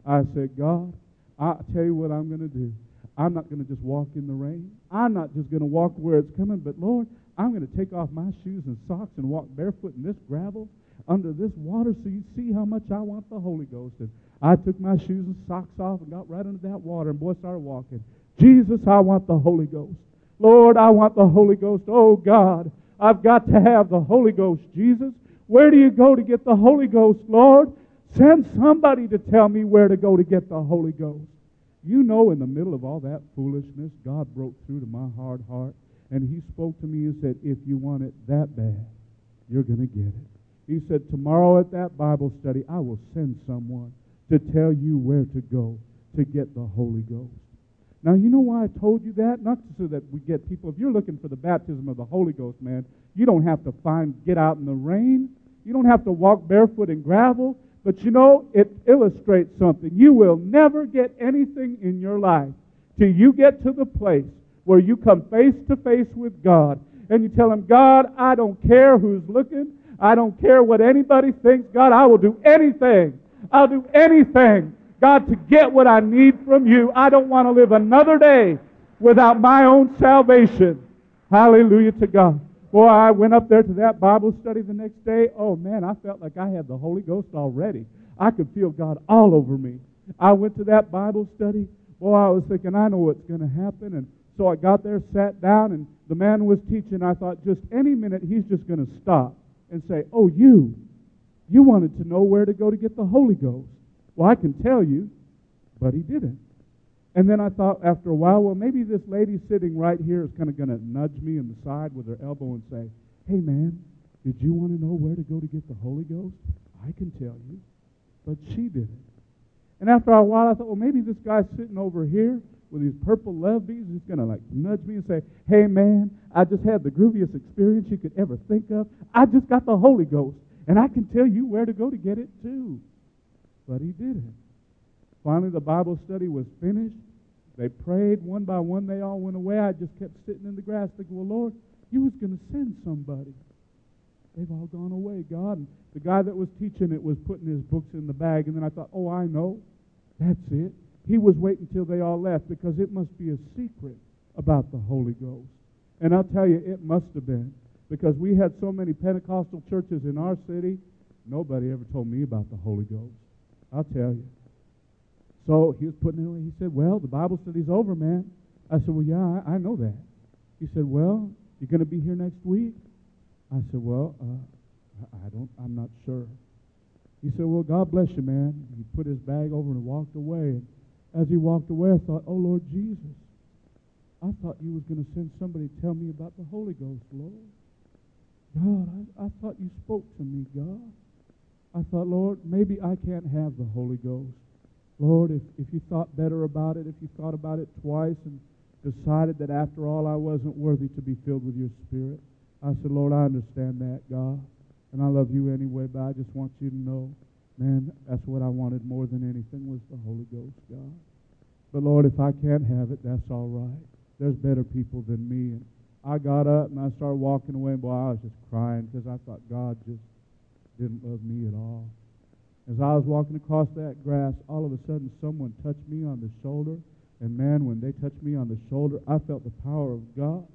I said, God, I'll tell you what I'm going to do. I'm not going to just walk in the rain. I'm not just going to walk where it's coming, but Lord, I'm going to take off my shoes and socks and walk barefoot in this gravel under this water so you see how much I want the Holy Ghost. And I took my shoes and socks off and got right under that water, and boy, started walking. Jesus, I want the Holy Ghost. Lord, I want the Holy Ghost. Oh, God, I've got to have the Holy Ghost. Jesus, where do you go to get the Holy Ghost, Lord? Send somebody to tell me where to go to get the Holy Ghost. You know, in the middle of all that foolishness, God broke through to my hard heart, and He spoke to me and said, If you want it that bad, you're going to get it. He said, Tomorrow at that Bible study, I will send someone to tell you where to go to get the Holy Ghost. Now, you know why I told you that? Not so that we get people. If you're looking for the baptism of the Holy Ghost, man, you don't have to find, get out in the rain. You don't have to walk barefoot in gravel. But you know, it illustrates something. You will never get anything in your life till you get to the place where you come face to face with God and you tell Him, God, I don't care who's looking. I don't care what anybody thinks. God, I will do anything. I'll do anything, God, to get what I need from you. I don't want to live another day without my own salvation. Hallelujah to God. Boy, I went up there to that Bible study the next day. Oh, man, I felt like I had the Holy Ghost already. I could feel God all over me. I went to that Bible study. Boy, I was thinking, I know what's going to happen. And so I got there, sat down, and the man was teaching. I thought, just any minute, he's just going to stop and say, Oh, you, you wanted to know where to go to get the Holy Ghost. Well, I can tell you, but he didn't. And then I thought after a while, well, maybe this lady sitting right here is kind of going to nudge me in the side with her elbow and say, Hey, man, did you want to know where to go to get the Holy Ghost? I can tell you. But she didn't. And after a while, I thought, well, maybe this guy sitting over here with these purple love beads is going to like nudge me and say, Hey, man, I just had the grooviest experience you could ever think of. I just got the Holy Ghost, and I can tell you where to go to get it too. But he didn't. Finally, the Bible study was finished. They prayed one by one. They all went away. I just kept sitting in the grass thinking, well, Lord, you was going to send somebody. They've all gone away, God. And the guy that was teaching it was putting his books in the bag. And then I thought, oh, I know. That's it. He was waiting till they all left because it must be a secret about the Holy Ghost. And I'll tell you, it must have been. because we had so many Pentecostal churches in our city. Nobody ever told me about the Holy Ghost. I'll tell you. So he was putting it away. He said, Well, the Bible study's over, man. I said, Well, yeah, I, I know that. He said, Well, you're going to be here next week? I said, Well, uh, I don't, I'm not sure. He said, Well, God bless you, man. He put his bag over and walked away. And as he walked away, I thought, Oh, Lord Jesus, I thought you was going to send somebody to tell me about the Holy Ghost, Lord. God, I, I thought you spoke to me, God. I thought, Lord, maybe I can't have the Holy Ghost. Lord, if, if you thought better about it, if you thought about it twice and decided that after all I wasn't worthy to be filled with your Spirit, I said, Lord, I understand that, God. And I love you anyway, but I just want you to know, man, that's what I wanted more than anything was the Holy Ghost, God. But Lord, if I can't have it, that's all right. There's better people than me. And I got up and I started walking away, and boy, I was just crying because I thought God just didn't love me at all. As I was walking across that grass, all of a sudden someone touched me on the shoulder. And man, when they touched me on the shoulder, I felt the power of God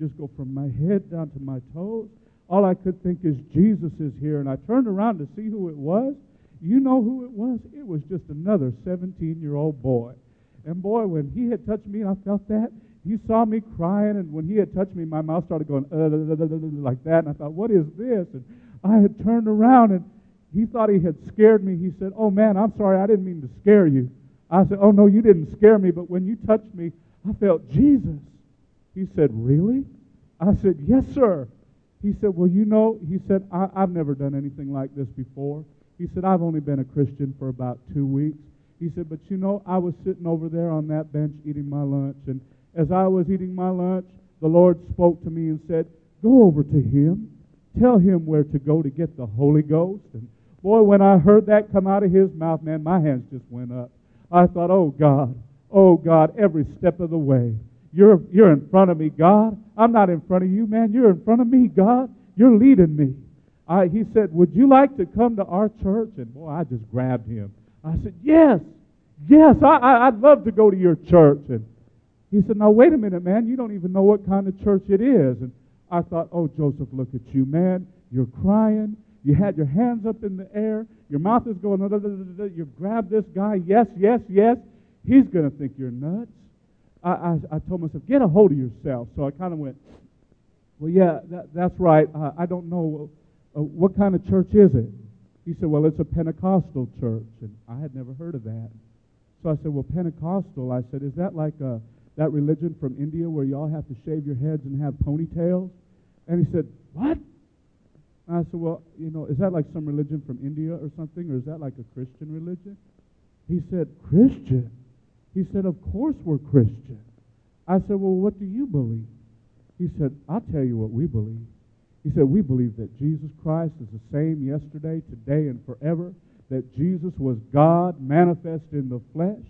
just go from my head down to my toes. All I could think is, Jesus is here. And I turned around to see who it was. You know who it was? It was just another 17 year old boy. And boy, when he had touched me, I felt that. He saw me crying, and when he had touched me, my mouth started going uh, like that. And I thought, what is this? And I had turned around, and he thought he had scared me. He said, Oh man, I'm sorry, I didn't mean to scare you. I said, Oh no, you didn't scare me, but when you touched me, I felt Jesus. He said, Really? I said, Yes, sir. He said, Well, you know, he said, I, have never done anything like this before. He said, I've only been a Christian for about two weeks. He said, But you know, I was sitting over there on that bench eating my lunch, and as I was eating my lunch, the Lord spoke to me and said, Go over to him. Tell him where to go to get the Holy Ghost. And boy, when I heard that come out of his mouth, man, my hands just went up. I thought, oh God, oh God, every step of the way. You're, you're in front of me, God. I'm not in front of you, man. You're in front of me, God. You're leading me. I, he said, Would you like to come to our church? And boy, I just grabbed him. I said, Yes, yes, I, I, I'd love to go to your church. And he said, Now, wait a minute, man. You don't even know what kind of church it is. And I thought, Oh, Joseph, look at you, man. You're crying. You had your hands up in the air. Your mouth is going, you grab this guy. Yes, yes, yes. He's going to think you're nuts. I, I, I, told myself, get a hold of yourself. So I kind of went, well, yeah, that, that's right. Uh, I don't know. Uh, what kind of church is it? He said, well, it's a Pentecostal church. And I had never heard of that. So I said, well, Pentecostal. I said, is that like a, that religion from India where you all have to shave your heads and have ponytails? And he said, what? I said, Well, you know, is that like some religion from India or something, or is that like a Christian religion? He said, Christian? He said, Of course we're Christian. I said, Well, what do you believe? He said, I'll tell you what we believe. He said, We believe that Jesus Christ is the same yesterday, today, and forever, that Jesus was God manifest in the flesh,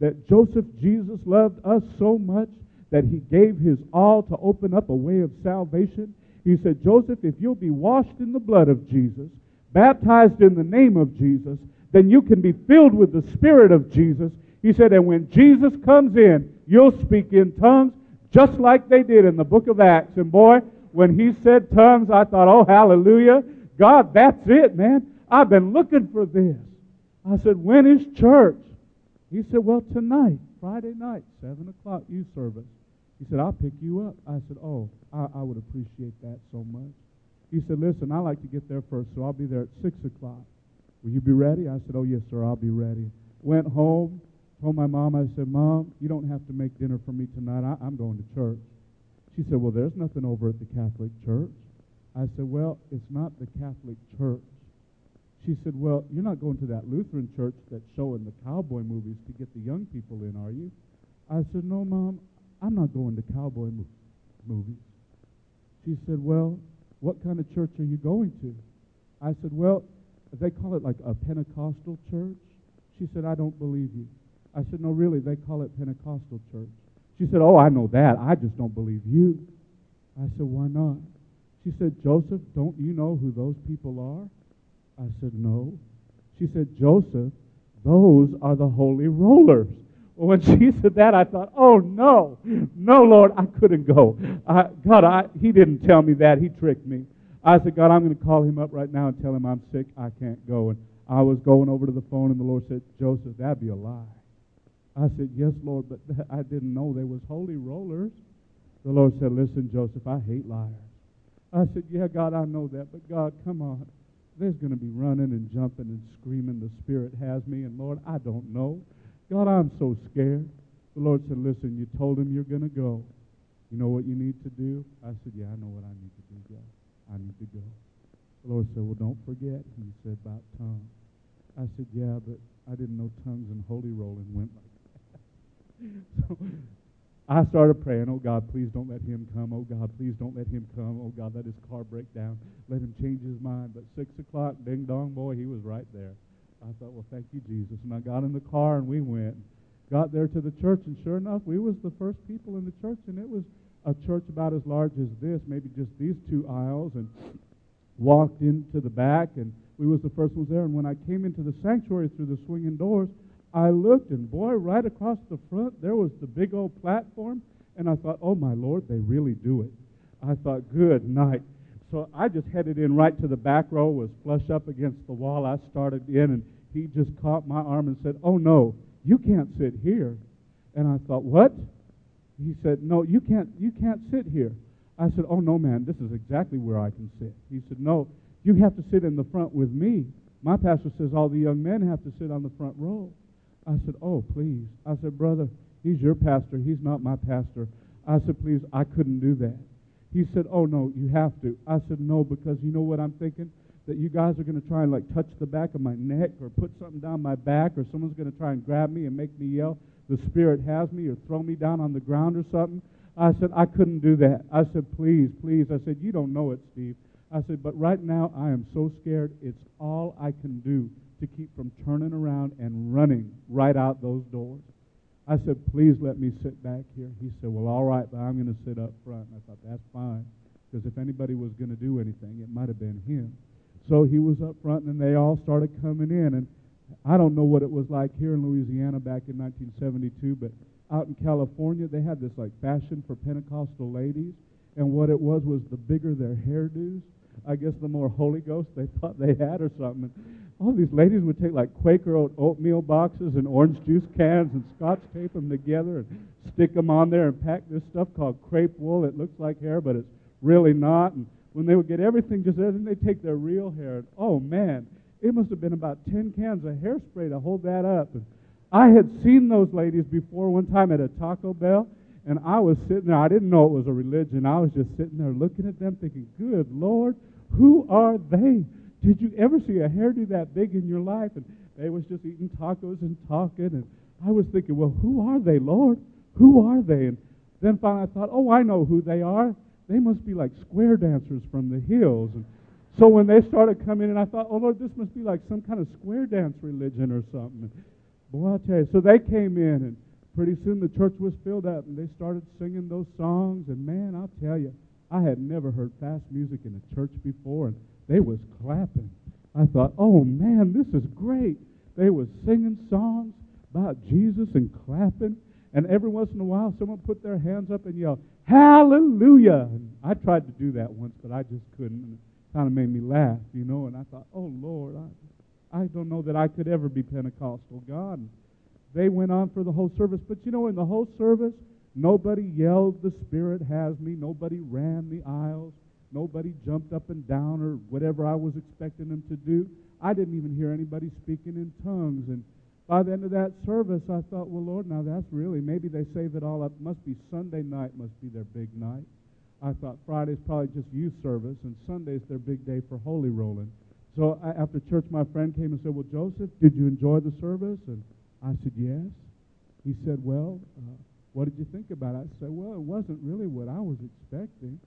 that Joseph Jesus loved us so much that he gave his all to open up a way of salvation he said, Joseph, if you'll be washed in the blood of Jesus, baptized in the name of Jesus, then you can be filled with the Spirit of Jesus. He said, and when Jesus comes in, you'll speak in tongues just like they did in the book of Acts. And boy, when he said tongues, I thought, oh, hallelujah. God, that's it, man. I've been looking for this. I said, when is church? He said, well, tonight, Friday night, 7 o'clock, youth service. He said, I'll pick you up. I said, Oh, I, I would appreciate that so much. He said, Listen, I like to get there first, so I'll be there at 6 o'clock. Will you be ready? I said, Oh, yes, sir, I'll be ready. Went home, told my mom, I said, Mom, you don't have to make dinner for me tonight. I, I'm going to church. She said, Well, there's nothing over at the Catholic Church. I said, Well, it's not the Catholic Church. She said, Well, you're not going to that Lutheran church that's showing the cowboy movies to get the young people in, are you? I said, No, Mom, I'm not going to cowboy movies. She said, Well, what kind of church are you going to? I said, Well, they call it like a Pentecostal church. She said, I don't believe you. I said, No, really, they call it Pentecostal church. She said, Oh, I know that. I just don't believe you. I said, Why not? She said, Joseph, don't you know who those people are? I said, No. She said, Joseph, those are the holy rollers. When she said that, I thought, oh no, no, Lord, I couldn't go. I, God, I, He didn't tell me that. He tricked me. I said, God, I'm going to call him up right now and tell him I'm sick. I can't go. And I was going over to the phone, and the Lord said, Joseph, that'd be a lie. I said, Yes, Lord, but I didn't know they was holy rollers. The Lord said, Listen, Joseph, I hate liars. I said, Yeah, God, I know that, but God, come on. There's going to be running and jumping and screaming. The Spirit has me, and Lord, I don't know. God, I'm so scared. The Lord said, Listen, you told him you're going to go. You know what you need to do? I said, Yeah, I know what I need to do, God. I need to go. The Lord said, Well, don't forget. He said about tongues. I said, Yeah, but I didn't know tongues and holy rolling went like that. so I started praying, Oh God, please don't let him come. Oh God, please don't let him come. Oh God, let his car break down. Let him change his mind. But six o'clock, ding dong, boy, he was right there. I thought, Well, thank you, Jesus. And I got in the car and we went. Got there to the church, and sure enough, we was the first people in the church, and it was a church about as large as this, maybe just these two aisles, and walked into the back, and we was the first ones there. And when I came into the sanctuary through the swinging doors, I looked, and boy, right across the front, there was the big old platform. And I thought, oh, my Lord, they really do it. I thought, good night. So I just headed in right to the back row, was flush up against the wall. I started in, and he just caught my arm and said, oh, no, you can't sit here. And I thought, what? He said, no, you can't, you can't sit here. I said, oh, no, man, this is exactly where I can sit. He said, no, you have to sit in the front with me. My pastor says all the young men have to sit on the front row. I said, Oh, please. I said, Brother, he's your pastor. He's not my pastor. I said, Please, I couldn't do that. He said, Oh, no, you have to. I said, No, because you know what I'm thinking? That you guys are going to try and like touch the back of my neck or put something down my back or someone's going to try and grab me and make me yell, The Spirit has me or throw me down on the ground or something. I said, I couldn't do that. I said, Please, please. I said, You don't know it, Steve. I said, But right now I am so scared. It's all I can do to keep from turning around and running right out those doors. I said, please let me sit back here. He said, well, all right, but I'm going to sit up front. And I thought, that's fine, because if anybody was going to do anything, it might have been him. So he was up front, and they all started coming in. And I don't know what it was like here in Louisiana back in 1972, but out in California, they had this like fashion for Pentecostal ladies. And what it was was the bigger their hairdos, I guess the more Holy Ghost they thought they had or something all these ladies would take like Quaker oatmeal boxes and orange juice cans and scotch tape them together and stick them on there and pack this stuff called crepe wool. It looks like hair, but it's really not. And when they would get everything just there, then they take their real hair. And, oh man, it must have been about 10 cans of hairspray to hold that up. And I had seen those ladies before one time at a Taco Bell, and I was sitting there. I didn't know it was a religion. I was just sitting there looking at them thinking, good Lord, who are they? Did you ever see a hairdo that big in your life? And they was just eating tacos and talking. And I was thinking, well, who are they, Lord? Who are they? And then finally I thought, oh, I know who they are. They must be like square dancers from the hills. And so when they started coming in, I thought, oh, Lord, this must be like some kind of square dance religion or something. And boy, I tell you. So they came in, and pretty soon the church was filled up, and they started singing those songs. And man, I'll tell you, I had never heard fast music in a church before. And they was clapping. I thought, oh man, this is great. They was singing songs about Jesus and clapping. And every once in a while, someone put their hands up and yelled, Hallelujah. And I tried to do that once, but I just couldn't. And it kind of made me laugh, you know. And I thought, oh Lord, I, I don't know that I could ever be Pentecostal. God. They went on for the whole service. But you know, in the whole service, nobody yelled, The Spirit has me. Nobody ran the aisles. Nobody jumped up and down or whatever I was expecting them to do. I didn't even hear anybody speaking in tongues. And by the end of that service, I thought, well, Lord, now that's really, maybe they save it all up. Must be Sunday night, must be their big night. I thought Friday's probably just youth service, and Sunday's their big day for holy rolling. So I, after church, my friend came and said, well, Joseph, did you enjoy the service? And I said, yes. He said, well, uh, what did you think about it? I said, well, it wasn't really what I was expecting.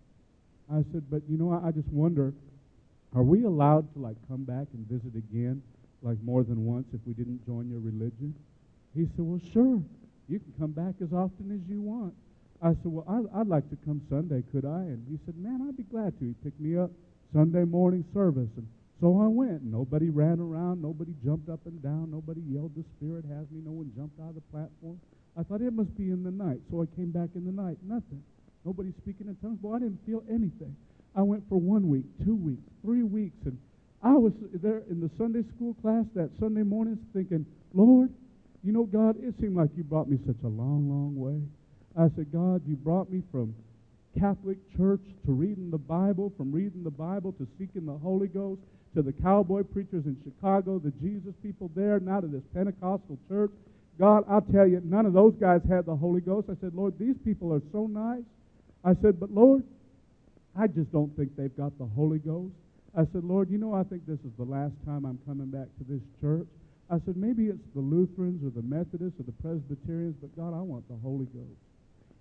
I said, but you know, I, I just wonder, are we allowed to like come back and visit again, like more than once, if we didn't join your religion? He said, well, sure. You can come back as often as you want. I said, well, I, I'd like to come Sunday, could I? And he said, man, I'd be glad to. He picked me up Sunday morning service. And so I went. Nobody ran around. Nobody jumped up and down. Nobody yelled, the Spirit has me. No one jumped out of the platform. I thought it must be in the night. So I came back in the night. Nothing. Nobody speaking in tongues. Boy, I didn't feel anything. I went for one week, two weeks, three weeks, and I was there in the Sunday school class that Sunday morning thinking, Lord, you know, God, it seemed like you brought me such a long, long way. I said, God, you brought me from Catholic church to reading the Bible, from reading the Bible to seeking the Holy Ghost, to the cowboy preachers in Chicago, the Jesus people there, now to this Pentecostal church. God, I'll tell you, none of those guys had the Holy Ghost. I said, Lord, these people are so nice. I said, but Lord, I just don't think they've got the Holy Ghost. I said, Lord, you know, I think this is the last time I'm coming back to this church. I said, maybe it's the Lutherans or the Methodists or the Presbyterians, but God, I want the Holy Ghost.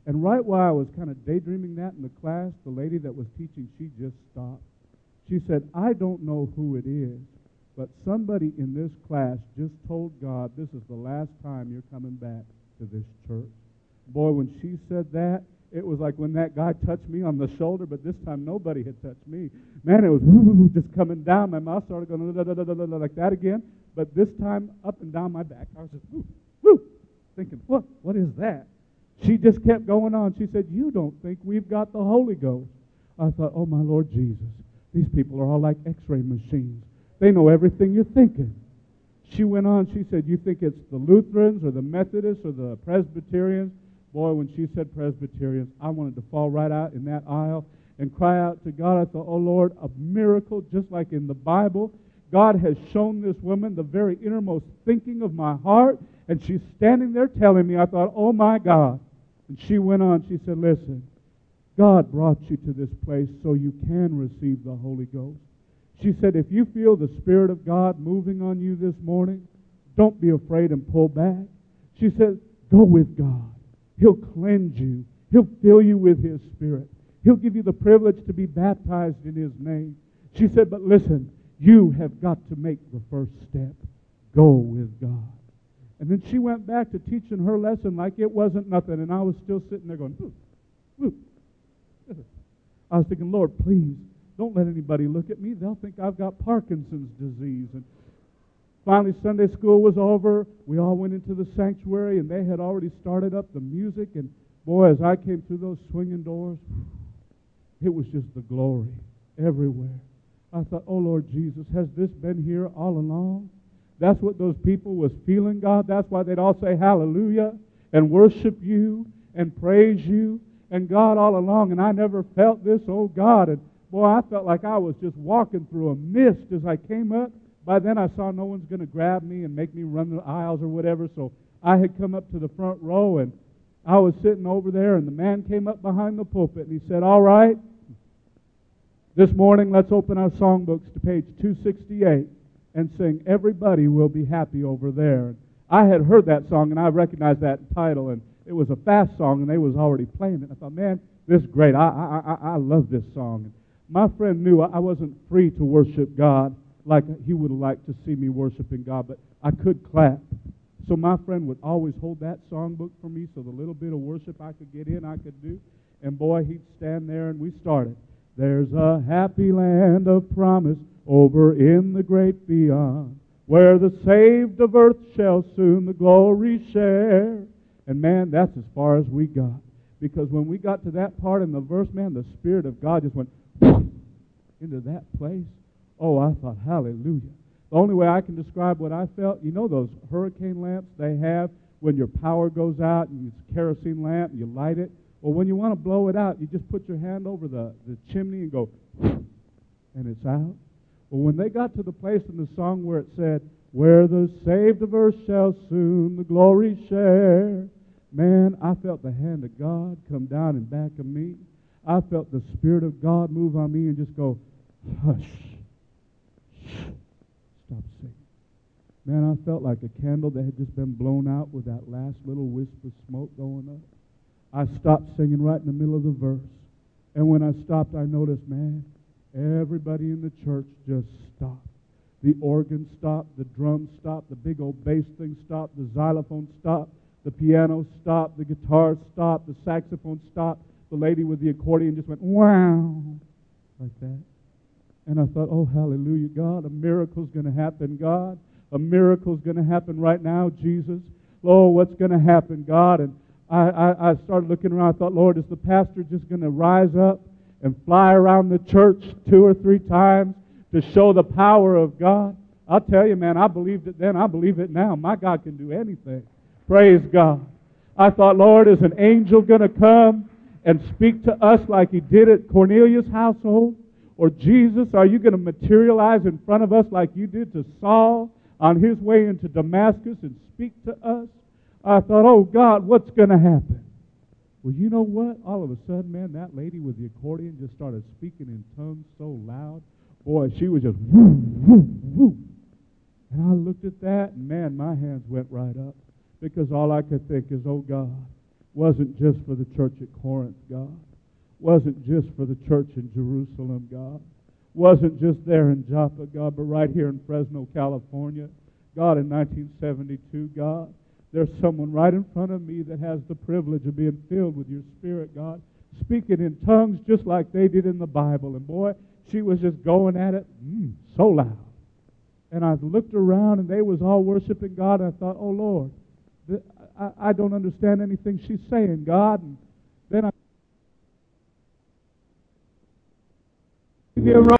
And right while I was kind of daydreaming that in the class, the lady that was teaching, she just stopped. She said, I don't know who it is, but somebody in this class just told God this is the last time you're coming back to this church. Boy, when she said that, it was like when that guy touched me on the shoulder, but this time nobody had touched me. Man, it was just coming down. My mouth started going like that again, but this time up and down my back. I was just woo, woo, thinking, what? What is that? She just kept going on. She said, You don't think we've got the Holy Ghost. I thought, Oh, my Lord Jesus, these people are all like x ray machines. They know everything you're thinking. She went on, she said, You think it's the Lutherans or the Methodists or the Presbyterians? Boy, when she said Presbyterians, I wanted to fall right out in that aisle and cry out to God. I thought, Oh Lord, a miracle just like in the Bible. God has shown this woman the very innermost thinking of my heart, and she's standing there telling me, I thought, Oh my God. And she went on, she said, Listen, God brought you to this place so you can receive the Holy Ghost. She said, If you feel the Spirit of God moving on you this morning, don't be afraid and pull back. She said, Go with God. He'll cleanse you. He'll fill you with His Spirit. He'll give you the privilege to be baptized in His name. She said, But listen, you have got to make the first step. Go with God. And then she went back to teaching her lesson like it wasn't nothing. And I was still sitting there going, whoop, whoop. I was thinking, Lord, please don't let anybody look at me. They'll think I've got Parkinson's disease. And finally, Sunday school was over. We all went into the sanctuary, and they had already started up the music. And boy, as I came through those swinging doors, it was just the glory everywhere. I thought, oh Lord Jesus, has this been here all along? That's what those people was feeling, God. That's why they'd all say hallelujah and worship you and praise you and God all along. And I never felt this, oh God. And boy, I felt like I was just walking through a mist as I came up. By then I saw no one's going to grab me and make me run the aisles or whatever. So I had come up to the front row and I was sitting over there and the man came up behind the pulpit and he said, All right, this morning let's open our songbooks to page 268 and sing Everybody Will Be Happy Over There. I had heard that song and I recognized that title and it was a fast song and they was already playing it. I thought, man, this is great. I, I, I, I love this song. My friend knew I wasn't free to worship God like he would have liked to see me worshiping God, but I could clap. So my friend would always hold that songbook for me so the little bit of worship I could get in, I could do. And boy, he'd stand there and we started. There's a happy land of promise over in the great beyond, where the saved of earth shall soon the glory share. And man, that's as far as we got. Because when we got to that part in the verse, man, the Spirit of God just went into that place. Oh, I thought, hallelujah. The only way I can describe what I felt, you know those hurricane lamps they have when your power goes out and it's a kerosene lamp and you light it? Well, when you want to blow it out, you just put your hand over the, the chimney and go, and it's out. Well, when they got to the place in the song where it said, Where the saved of earth shall soon the glory share, man, I felt the hand of God come down in back of me. I felt the Spirit of God move on me and just go, Hush. Stop singing. Man, I felt like a candle that had just been blown out with that last little wisp of smoke going up. I stopped singing right in the middle of the verse. And when I stopped, I noticed, man, Everybody in the church just stopped. The organ stopped, the drums stopped, the big old bass thing stopped, the xylophone stopped, the piano stopped, the guitar stopped, the saxophone stopped. The lady with the accordion just went, wow, like that. And I thought, oh, hallelujah, God, a miracle's going to happen, God. A miracle's going to happen right now, Jesus. Lord, what's going to happen, God? And I, I, I started looking around. I thought, Lord, is the pastor just going to rise up and fly around the church two or three times to show the power of God? I'll tell you, man, I believed it then. I believe it now. My God can do anything. Praise God. I thought, Lord, is an angel going to come and speak to us like he did at Cornelius' household? Or Jesus, are you going to materialize in front of us like you did to Saul on his way into Damascus and speak to us? I thought, oh God, what's going to happen? Well, you know what? All of a sudden, man, that lady with the accordion just started speaking in tongues so loud. Boy, she was just woo, woo, woo. And I looked at that, and man, my hands went right up because all I could think is, oh God, wasn't just for the church at Corinth, God. Wasn't just for the church in Jerusalem, God. Wasn't just there in Joppa, God, but right here in Fresno, California. God, in 1972, God, there's someone right in front of me that has the privilege of being filled with your Spirit, God, speaking in tongues just like they did in the Bible. And boy, she was just going at it mm, so loud. And I looked around and they was all worshiping God. And I thought, oh Lord, I, I don't understand anything she's saying, God. And then I